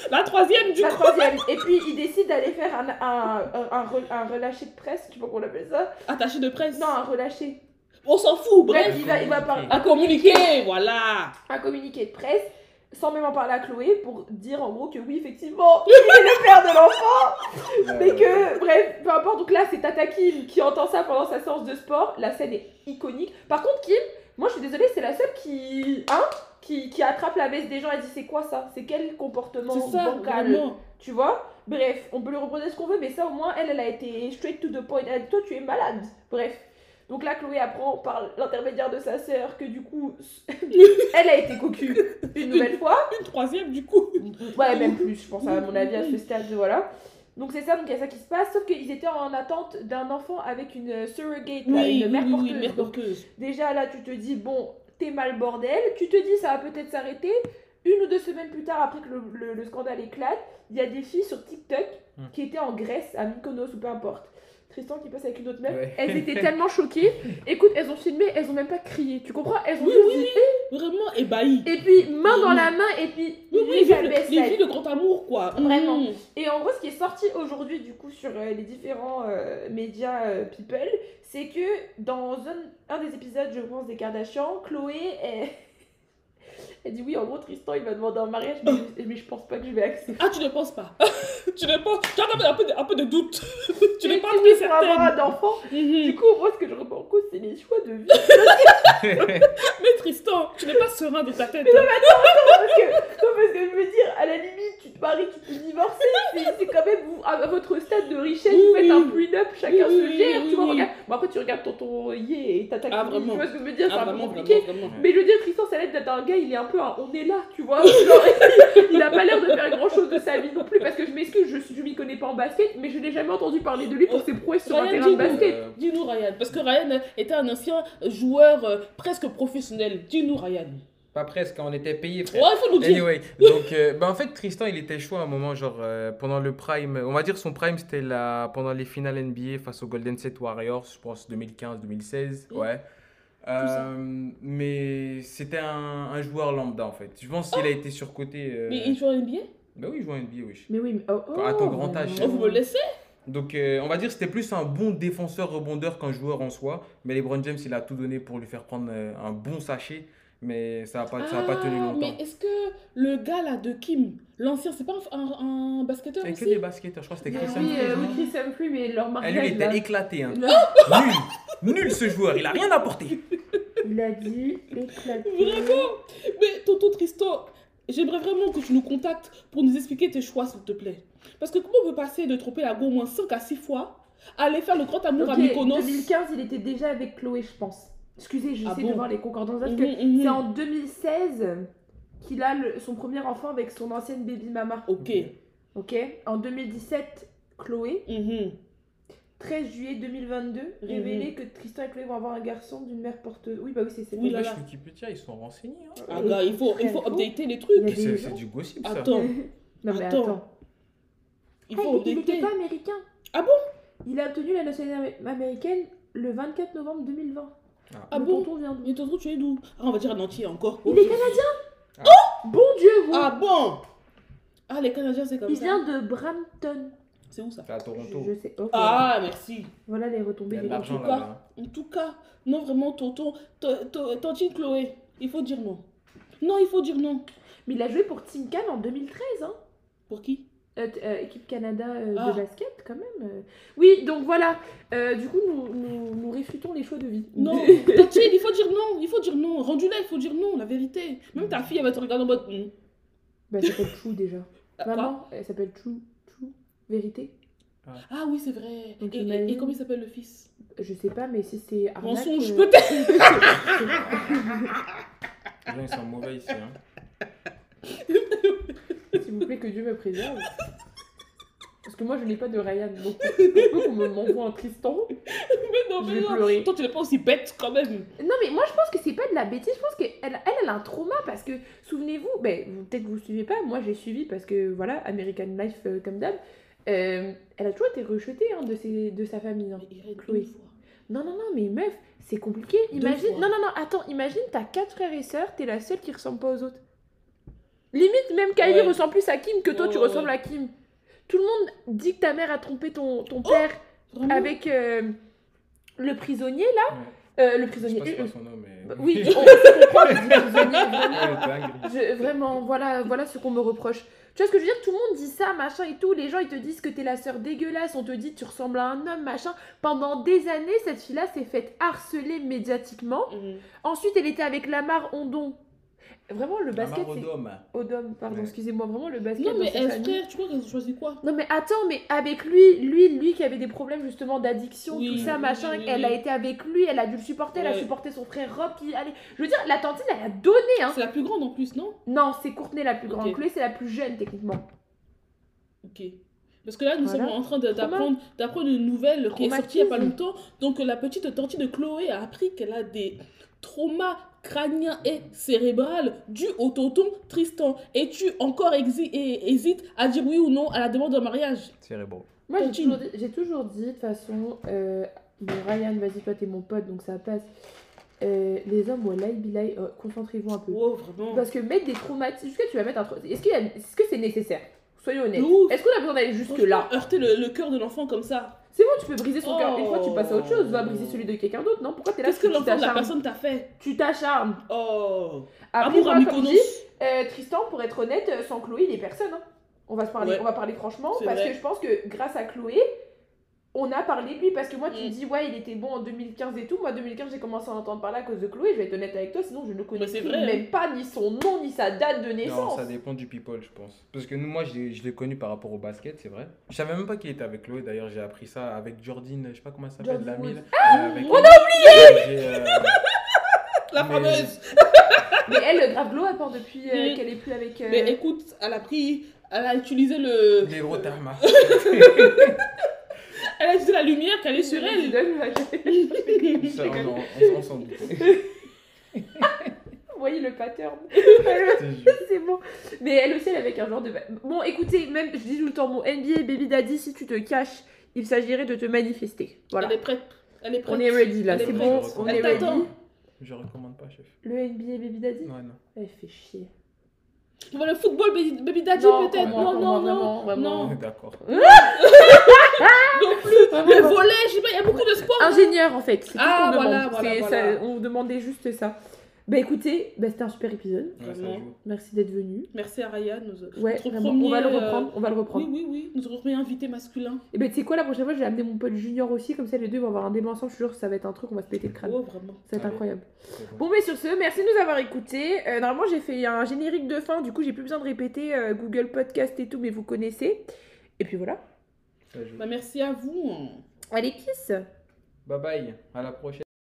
Speaker 2: la troisième, du
Speaker 1: la
Speaker 2: coup.
Speaker 1: troisième. Et puis, il décide d'aller faire un, un, un, un re- un relâché de presse, je sais pas comment on appelle ça.
Speaker 2: Attaché de presse.
Speaker 1: Non, un relâché.
Speaker 2: On s'en fout,
Speaker 1: Bref,
Speaker 2: bref.
Speaker 1: il va, il va parler.
Speaker 2: À communiquer, voilà.
Speaker 1: un communiqué de presse sans même en parler à Chloé pour dire en gros que oui effectivement il est le père de l'enfant. Mais que bref peu importe. Donc là c'est Tata Kim qui entend ça pendant sa séance de sport. La scène est iconique. Par contre Kim moi je suis désolée c'est la seule qui hein qui, qui attrape la veste des gens. Et dit c'est quoi ça? C'est quel comportement
Speaker 2: C'est ça,
Speaker 1: bancal?
Speaker 2: vraiment.
Speaker 1: tu vois? Bref on peut lui reprocher ce qu'on veut mais ça au moins elle elle a été straight to the point. Elle a dit toi tu es malade. Bref donc là, Chloé apprend par l'intermédiaire de sa sœur que du coup, elle a été cocu une nouvelle fois.
Speaker 2: Une troisième, du coup.
Speaker 1: Ouais, même plus, je pense, à mon avis, à ce stade, voilà. Donc c'est ça, donc il y a ça qui se passe, sauf qu'ils étaient en attente d'un enfant avec une surrogate, là,
Speaker 2: Oui,
Speaker 1: une mère
Speaker 2: oui, oui,
Speaker 1: porteuse.
Speaker 2: oui, mère
Speaker 1: Donc,
Speaker 2: porteuse.
Speaker 1: déjà là, tu te dis, bon, t'es mal bordel, tu te dis, ça va peut-être s'arrêter. Une ou deux semaines plus tard, après que le, le- le scandale éclate, il y a des filles sur TikTok
Speaker 3: Hmm.
Speaker 1: qui étaient en Grèce, à Mykonos ou peu importe, Tristan qui passe avec une autre meuf.
Speaker 3: Ouais.
Speaker 1: Elles étaient tellement choquées. Écoute, elles ont filmé, elles ont même pas crié. Tu comprends? Elles ont
Speaker 2: Oui,
Speaker 1: juste
Speaker 2: oui,
Speaker 1: dit,
Speaker 2: Vraiment ébahi.
Speaker 1: Et puis, main dans
Speaker 2: Oui.
Speaker 1: la main, et puis,
Speaker 2: Oui, oui,
Speaker 1: les
Speaker 2: les
Speaker 1: abeilles,
Speaker 2: vies,
Speaker 1: ça-
Speaker 2: les vies de grand amour, quoi.
Speaker 1: Vraiment.
Speaker 2: Mm.
Speaker 1: Et en gros, ce qui est sorti aujourd'hui, du coup, sur euh, les différents euh, médias euh, people, c'est que dans un, un des épisodes, je pense, des Kardashians, Chloé, elle, elle dit oui, en gros, Tristan, il va demander en mariage, mais, mais je pense pas que je vais accepter.
Speaker 2: Ah, tu ne penses pas Tu ne penses Tu as un peu de, un peu de doute. tu n'es pas très
Speaker 1: pour avoir
Speaker 2: certaine.
Speaker 1: un enfant.
Speaker 2: Mhm.
Speaker 1: Du coup, moi, ce que je remets en cause, c'est les choix de vie.
Speaker 2: Mais Tristan, tu n'es pas serein de ta tête.
Speaker 1: parce, que, non, parce que je veux dire, à la limite, tu te maries, tu peux divorcer. C'est c'est quand même, vous, à, votre stade de richesse, vous faites un
Speaker 2: oui.
Speaker 1: prenup, chacun
Speaker 2: Oui,
Speaker 1: se gère.
Speaker 2: oui,
Speaker 1: tu vois,
Speaker 2: oui.
Speaker 1: regarde. Bon, après, tu regardes tonton Yé et
Speaker 2: Ah, vraiment.
Speaker 1: Tu vois ce que je veux dire C'est
Speaker 2: Ah,
Speaker 1: un peu
Speaker 2: vraiment,
Speaker 1: compliqué.
Speaker 2: vraiment, vraiment.
Speaker 1: Mais je veux dire, Tristan, ça l'aide d'être un gars, il est un peu un on est là, tu vois. Genre, il a pas l'air de faire grand chose de sa vie non plus, parce que je m'excuse, je, je m'y connais pas en basket, mais je n'ai jamais entendu parler de lui pour ses prouesses sur un
Speaker 2: Ryan,
Speaker 1: terrain de
Speaker 2: dis-nous.
Speaker 1: basket.
Speaker 3: Euh,
Speaker 2: Dis-nous, Ryan. Parce que Ryan était un ancien joueur euh, presque professionnel. Dis-nous, Ryan.
Speaker 3: Pas presque, on était payé,
Speaker 2: Ouais,
Speaker 3: frère.
Speaker 2: il faut nous dire.
Speaker 3: Anyway, donc euh, bah en fait Tristan il était chaud à un moment genre euh, pendant le prime, on va dire son prime c'était la pendant les finales NBA face aux Golden State Warriors, je pense 2015-2016,
Speaker 2: Oui.
Speaker 3: ouais. Euh, mais c'était un, un joueur lambda en fait. Je pense qu'il a été surcoté. euh,
Speaker 2: Mais il joue en NBA
Speaker 3: Bah oui, il joue en NBA, oui.
Speaker 1: Mais oui, mais oh, oh,
Speaker 3: À ton grand âge.
Speaker 2: Oh, Vous me laissez?
Speaker 3: Donc euh, on va dire que c'était plus un bon défenseur rebondeur qu'un joueur en soi. Mais LeBron James il a tout donné pour lui faire prendre un bon sachet. Mais ça n'a pas, ça a pas tenu
Speaker 2: Ah,
Speaker 3: longtemps.
Speaker 2: Mais est-ce que le gars là de Kim, l'ancien, c'est pas un, un, un basketteur
Speaker 3: C'est que des basketteurs, je crois que c'était Chris
Speaker 1: oui,
Speaker 3: Humphries,
Speaker 1: euh, oui, Chris Humphrey, mais leur mariage,
Speaker 3: lui, il
Speaker 1: là,
Speaker 3: était éclaté. Hein. Nul Nul ce joueur, il a rien apporté.
Speaker 1: il a dit éclaté.
Speaker 2: Vraiment Mais tonton Tristan, j'aimerais vraiment que tu nous contactes pour nous expliquer tes choix, s'il te plaît. Parce que comment on peut passer de tromper la go au moins 5 à 6 fois à aller faire le grand amour à
Speaker 1: Ok,
Speaker 2: Mykonos?
Speaker 1: 2015, il était déjà avec Chloé, je pense. Excusez, j'essaie
Speaker 2: Ah
Speaker 1: de
Speaker 2: bon
Speaker 1: voir les concordances. Parce
Speaker 2: Mhm,
Speaker 1: que
Speaker 2: mhm.
Speaker 1: c'est en 2016 qu'il a le- son premier enfant avec son ancienne baby mama.
Speaker 2: Ok.
Speaker 1: Ok En 2017, Chloé.
Speaker 2: Mhm.
Speaker 1: 13 juillet 2022, révélé que Tristan et Chloé vont avoir un garçon d'une mère porteuse. Oui, bah oui, c'est
Speaker 2: Oui, là,
Speaker 3: Là,
Speaker 2: là.
Speaker 3: Wikipédia, ils sont renseignés. hein.
Speaker 2: Ah gars, il faut, il faut updater les trucs.
Speaker 3: C'est du gossip ça.
Speaker 2: Attends,
Speaker 1: Non, mais
Speaker 2: Attends.
Speaker 1: attends.
Speaker 2: il
Speaker 1: Ah,
Speaker 2: faut
Speaker 1: il n'était pas américain.
Speaker 2: Ah bon?
Speaker 1: Il a obtenu la nationalité amé- américaine le 24 novembre 2020.
Speaker 2: Ah
Speaker 1: Le
Speaker 2: bon
Speaker 1: tonton vient d'où
Speaker 2: Mais tonton, tu es d'où Ah, on va dire un entier encore.
Speaker 1: Il est canadien
Speaker 3: Ah.
Speaker 1: Oh Bon Dieu, vous
Speaker 2: Ah bon Ah, les Canadiens, c'est comme
Speaker 1: Il
Speaker 2: ça.
Speaker 1: vient de Brampton.
Speaker 2: C'est où ça
Speaker 3: C'est à Toronto.
Speaker 1: Je, je sais.
Speaker 2: Ah, merci.
Speaker 1: Voilà les
Speaker 3: Il
Speaker 1: retombées
Speaker 3: de l'argent
Speaker 2: cas. En tout cas, non, vraiment, tonton, to- to- tantine Chloé, il faut dire non. Non, il faut dire non.
Speaker 1: Mais il a joué pour Team Can en 2013, hein
Speaker 2: Pour qui?
Speaker 1: Euh, euh, équipe Canada euh,
Speaker 2: Ah.
Speaker 1: de basket, quand même. euh. Oui, donc voilà. Euh, du coup, nous, nous, nous réfutons les choix de vie.
Speaker 2: Non, il faut dire non, il faut dire non. Rendu là, il faut dire non, la vérité. Même ta fille, elle va te regarder en mode. hmm.
Speaker 1: bah, elle s'appelle True déjà.
Speaker 2: Ah,
Speaker 1: Maman, elle s'appelle True. True. Vérité
Speaker 2: Ah oui, c'est vrai.
Speaker 1: Donc,
Speaker 2: Et, et-
Speaker 1: imagine.
Speaker 2: et comment il s'appelle le fils?
Speaker 1: Je sais pas, mais si c'est.
Speaker 2: Mensonge,
Speaker 1: euh,
Speaker 2: peut-être.
Speaker 3: Les gens, ils sont mauvais ici. Hein.
Speaker 1: S'il vous plaît, que Dieu me préserve. Parce que moi, je n'ai pas de Ryan. Donc, peu qu'on me- m'envoie un Tristan,
Speaker 2: Mais non,
Speaker 1: je
Speaker 2: mais
Speaker 1: vais
Speaker 2: non.
Speaker 1: pleurer.
Speaker 2: Toi, tu n'es pas aussi bête quand même.
Speaker 1: Non, mais moi, je pense que c'est pas de la bêtise. Je pense qu'elle, elle, elle a un trauma parce que, souvenez-vous, ben, vous- peut-être vous suivez pas, moi j'ai suivi parce que, voilà, American Life euh, comme d'hab. Euh, elle a toujours été rejetée hein, de, ses, de sa famille. hein. Chloé. Non, non, non, mais meuf, c'est compliqué. Imagine. Non, non, non, attends, imagine, t'as quatre frères et sœurs, t'es la seule qui ressemble pas aux autres. Limite, même Kylie
Speaker 2: Ouais.
Speaker 1: ressemble plus à Kim que toi, tu ressembles
Speaker 2: ouais.
Speaker 1: à Kim. Tout le monde dit que ta mère a trompé ton, ton
Speaker 2: Oh
Speaker 1: père avec euh, le prisonnier, là. Euh, le
Speaker 3: Je sais
Speaker 1: prisonnier.
Speaker 3: pas
Speaker 1: euh,
Speaker 3: son nom, mais.
Speaker 1: bah, oui, on se comprend, je dis prisonnier, vraiment. Je- vraiment, voilà, voilà ce qu'on me reproche. Tu vois ce que je veux dire? Tout le monde dit ça, machin et tout. Les gens, ils te disent que t'es la sœur dégueulasse. On te dit que tu ressembles à un homme, machin. Pendant des années, cette fille-là s'est faite harceler médiatiquement.
Speaker 2: Mhm.
Speaker 1: Ensuite, elle était avec Lamar Ondon. Vraiment, le basket.
Speaker 3: Odom.
Speaker 1: Odom, pardon,
Speaker 3: Ouais.
Speaker 1: excusez-moi. Vraiment, le basket
Speaker 2: Non, mais frère, tu crois qu'elle a choisi quoi?
Speaker 1: Non mais attends, mais avec lui, lui, lui qui avait des problèmes justement d'addiction,
Speaker 2: Oui,
Speaker 1: tout ça,
Speaker 2: oui,
Speaker 1: machin,
Speaker 2: oui, oui,
Speaker 1: elle a été avec lui, elle a dû le supporter, elle a supporté son frère Rob, qui allait... Je veux dire, la tantine, elle a donné, hein
Speaker 2: C'est la plus grande en plus, non?
Speaker 1: Non, c'est Courtenay la plus grande,
Speaker 2: Ok.
Speaker 1: Chloé c'est la plus jeune techniquement.
Speaker 2: Ok. Parce que là, nous
Speaker 1: Voilà.
Speaker 2: sommes en train d'apprendre d'apprendre une nouvelle qui est sortie il n'y a pas longtemps. Donc, la petite tante de Chloé a appris qu'elle a des traumas crâniens et cérébrales dus au tonton Tristan. Et tu encore et hésites à dire oui ou non à la demande de mariage?
Speaker 3: Cérébro.
Speaker 1: Moi, j'ai toujours, dit- j'ai toujours dit, de toute façon, euh, Ryan, vas-y, toi, t'es mon pote, donc ça passe. Euh, les hommes, wallahi, billahi, euh, concentrez-vous un peu.
Speaker 2: Oh, vraiment.
Speaker 1: Parce que mettre des traumatismes, jusqu'à tu vas mettre un trau- Est-ce que c'est nécessaire? Soyons honnêtes. Est-ce qu'on a besoin d'aller jusque-là?
Speaker 2: Heurter le, le cœur de l'enfant comme ça.
Speaker 1: C'est bon, tu peux briser son cœur. Une fois, tu passes à autre chose. Tu vas
Speaker 2: Oh.
Speaker 1: briser celui de quelqu'un d'autre, non Pourquoi t'es là
Speaker 2: Qu'est-ce que
Speaker 1: tu
Speaker 2: l'enfant de la
Speaker 1: t'acharnes
Speaker 2: personne t'a fait
Speaker 1: Tu t'acharnes.
Speaker 2: Oh.
Speaker 1: Après,
Speaker 2: Amour
Speaker 1: moi,
Speaker 2: à
Speaker 1: comme
Speaker 2: Mykonos.
Speaker 1: je dis, euh, Tristan, pour être honnête, euh, sans Chloé, il est personne. hein. On va se parler,
Speaker 2: Ouais.
Speaker 1: on va parler franchement, parce
Speaker 2: vrai.
Speaker 1: que je pense que grâce à Chloé, on a parlé de lui. Parce que moi, tu me
Speaker 2: Mm.
Speaker 1: dis, ouais, il était bon en 2015 et tout. Moi, 2015, j'ai commencé à en entendre parler à cause de Chloé. Je vais être honnête avec toi, sinon je ne connais plus
Speaker 2: vrai, hein.
Speaker 1: même pas ni son nom, ni sa date de
Speaker 3: Non,
Speaker 1: naissance.
Speaker 3: ça dépend du people, je pense. Parce que nous, moi, je l'ai connu par rapport au basket, c'est vrai. Je savais même pas qu'il était avec Chloé, d'ailleurs, j'ai appris ça avec Jordine, je sais pas comment elle s'appelle, la mille. Euh,
Speaker 1: on a
Speaker 3: oublié
Speaker 2: La
Speaker 3: Mais-
Speaker 2: fameuse.
Speaker 1: Mais elle, grave Chloé, à part depuis euh,
Speaker 2: Mm.
Speaker 1: qu'elle est plus avec. euh,
Speaker 2: Mais écoute, elle a pris. Elle a utilisé le.
Speaker 3: Les.
Speaker 2: Elle a utilisé la lumière qu'elle est sur elle.
Speaker 3: Ça, on, on, on s'en.
Speaker 1: Vous voyez le pattern. C'est bon. Mais elle aussi, elle est avec un genre de. Bon, écoutez, même, je dis tout le temps, mon NBA Baby Daddy, si tu te caches, il s'agirait de te manifester. Voilà.
Speaker 2: Elle est prête. Elle est prête.
Speaker 1: On est ready là, c'est bon, on
Speaker 2: Elle
Speaker 1: est ready.
Speaker 3: Je recommande pas, chef.
Speaker 1: Le NBA Baby Daddy
Speaker 3: Ouais, non.
Speaker 1: Elle fait chier.
Speaker 2: Le football baby, daddy
Speaker 1: Non,
Speaker 2: peut-être Non, non, non.
Speaker 1: vraiment.
Speaker 2: Non.
Speaker 3: D'accord.
Speaker 2: Non plus. Le volet, je sais pas, il y a beaucoup de sports.
Speaker 1: Ingénieur en fait, tout
Speaker 2: Ah, voilà,
Speaker 1: demande.
Speaker 2: voilà, voilà.
Speaker 1: ça- on demandait juste ça. Bah écoutez, bah, c'était un super épisode.
Speaker 3: Ouais.
Speaker 1: Merci d'être venu.
Speaker 2: Merci à Ryan. Nos...
Speaker 1: Ouais,
Speaker 2: premier,
Speaker 1: on va le
Speaker 2: euh,
Speaker 1: reprendre. On va le reprendre.
Speaker 2: Oui, oui, oui. Notre premier invité masculin.
Speaker 1: Et ben tu sais quoi, la prochaine fois, je vais amener mon pote Junior aussi, comme ça les deux vont avoir un débat ensemble. Je suis sûre que ça va être un truc, on va se péter le crâne.
Speaker 2: Oh, vraiment.
Speaker 1: Ça va être
Speaker 3: Allez.
Speaker 1: incroyable.
Speaker 3: Bon,
Speaker 1: mais sur ce, merci de nous avoir écoutés. Euh, normalement, j'ai fait un générique de fin, du coup, j'ai plus besoin de répéter euh, Google Podcast et tout, mais vous connaissez. Et puis voilà.
Speaker 2: Bah, merci à vous.
Speaker 1: Allez, kiss
Speaker 3: Bye bye, à la prochaine.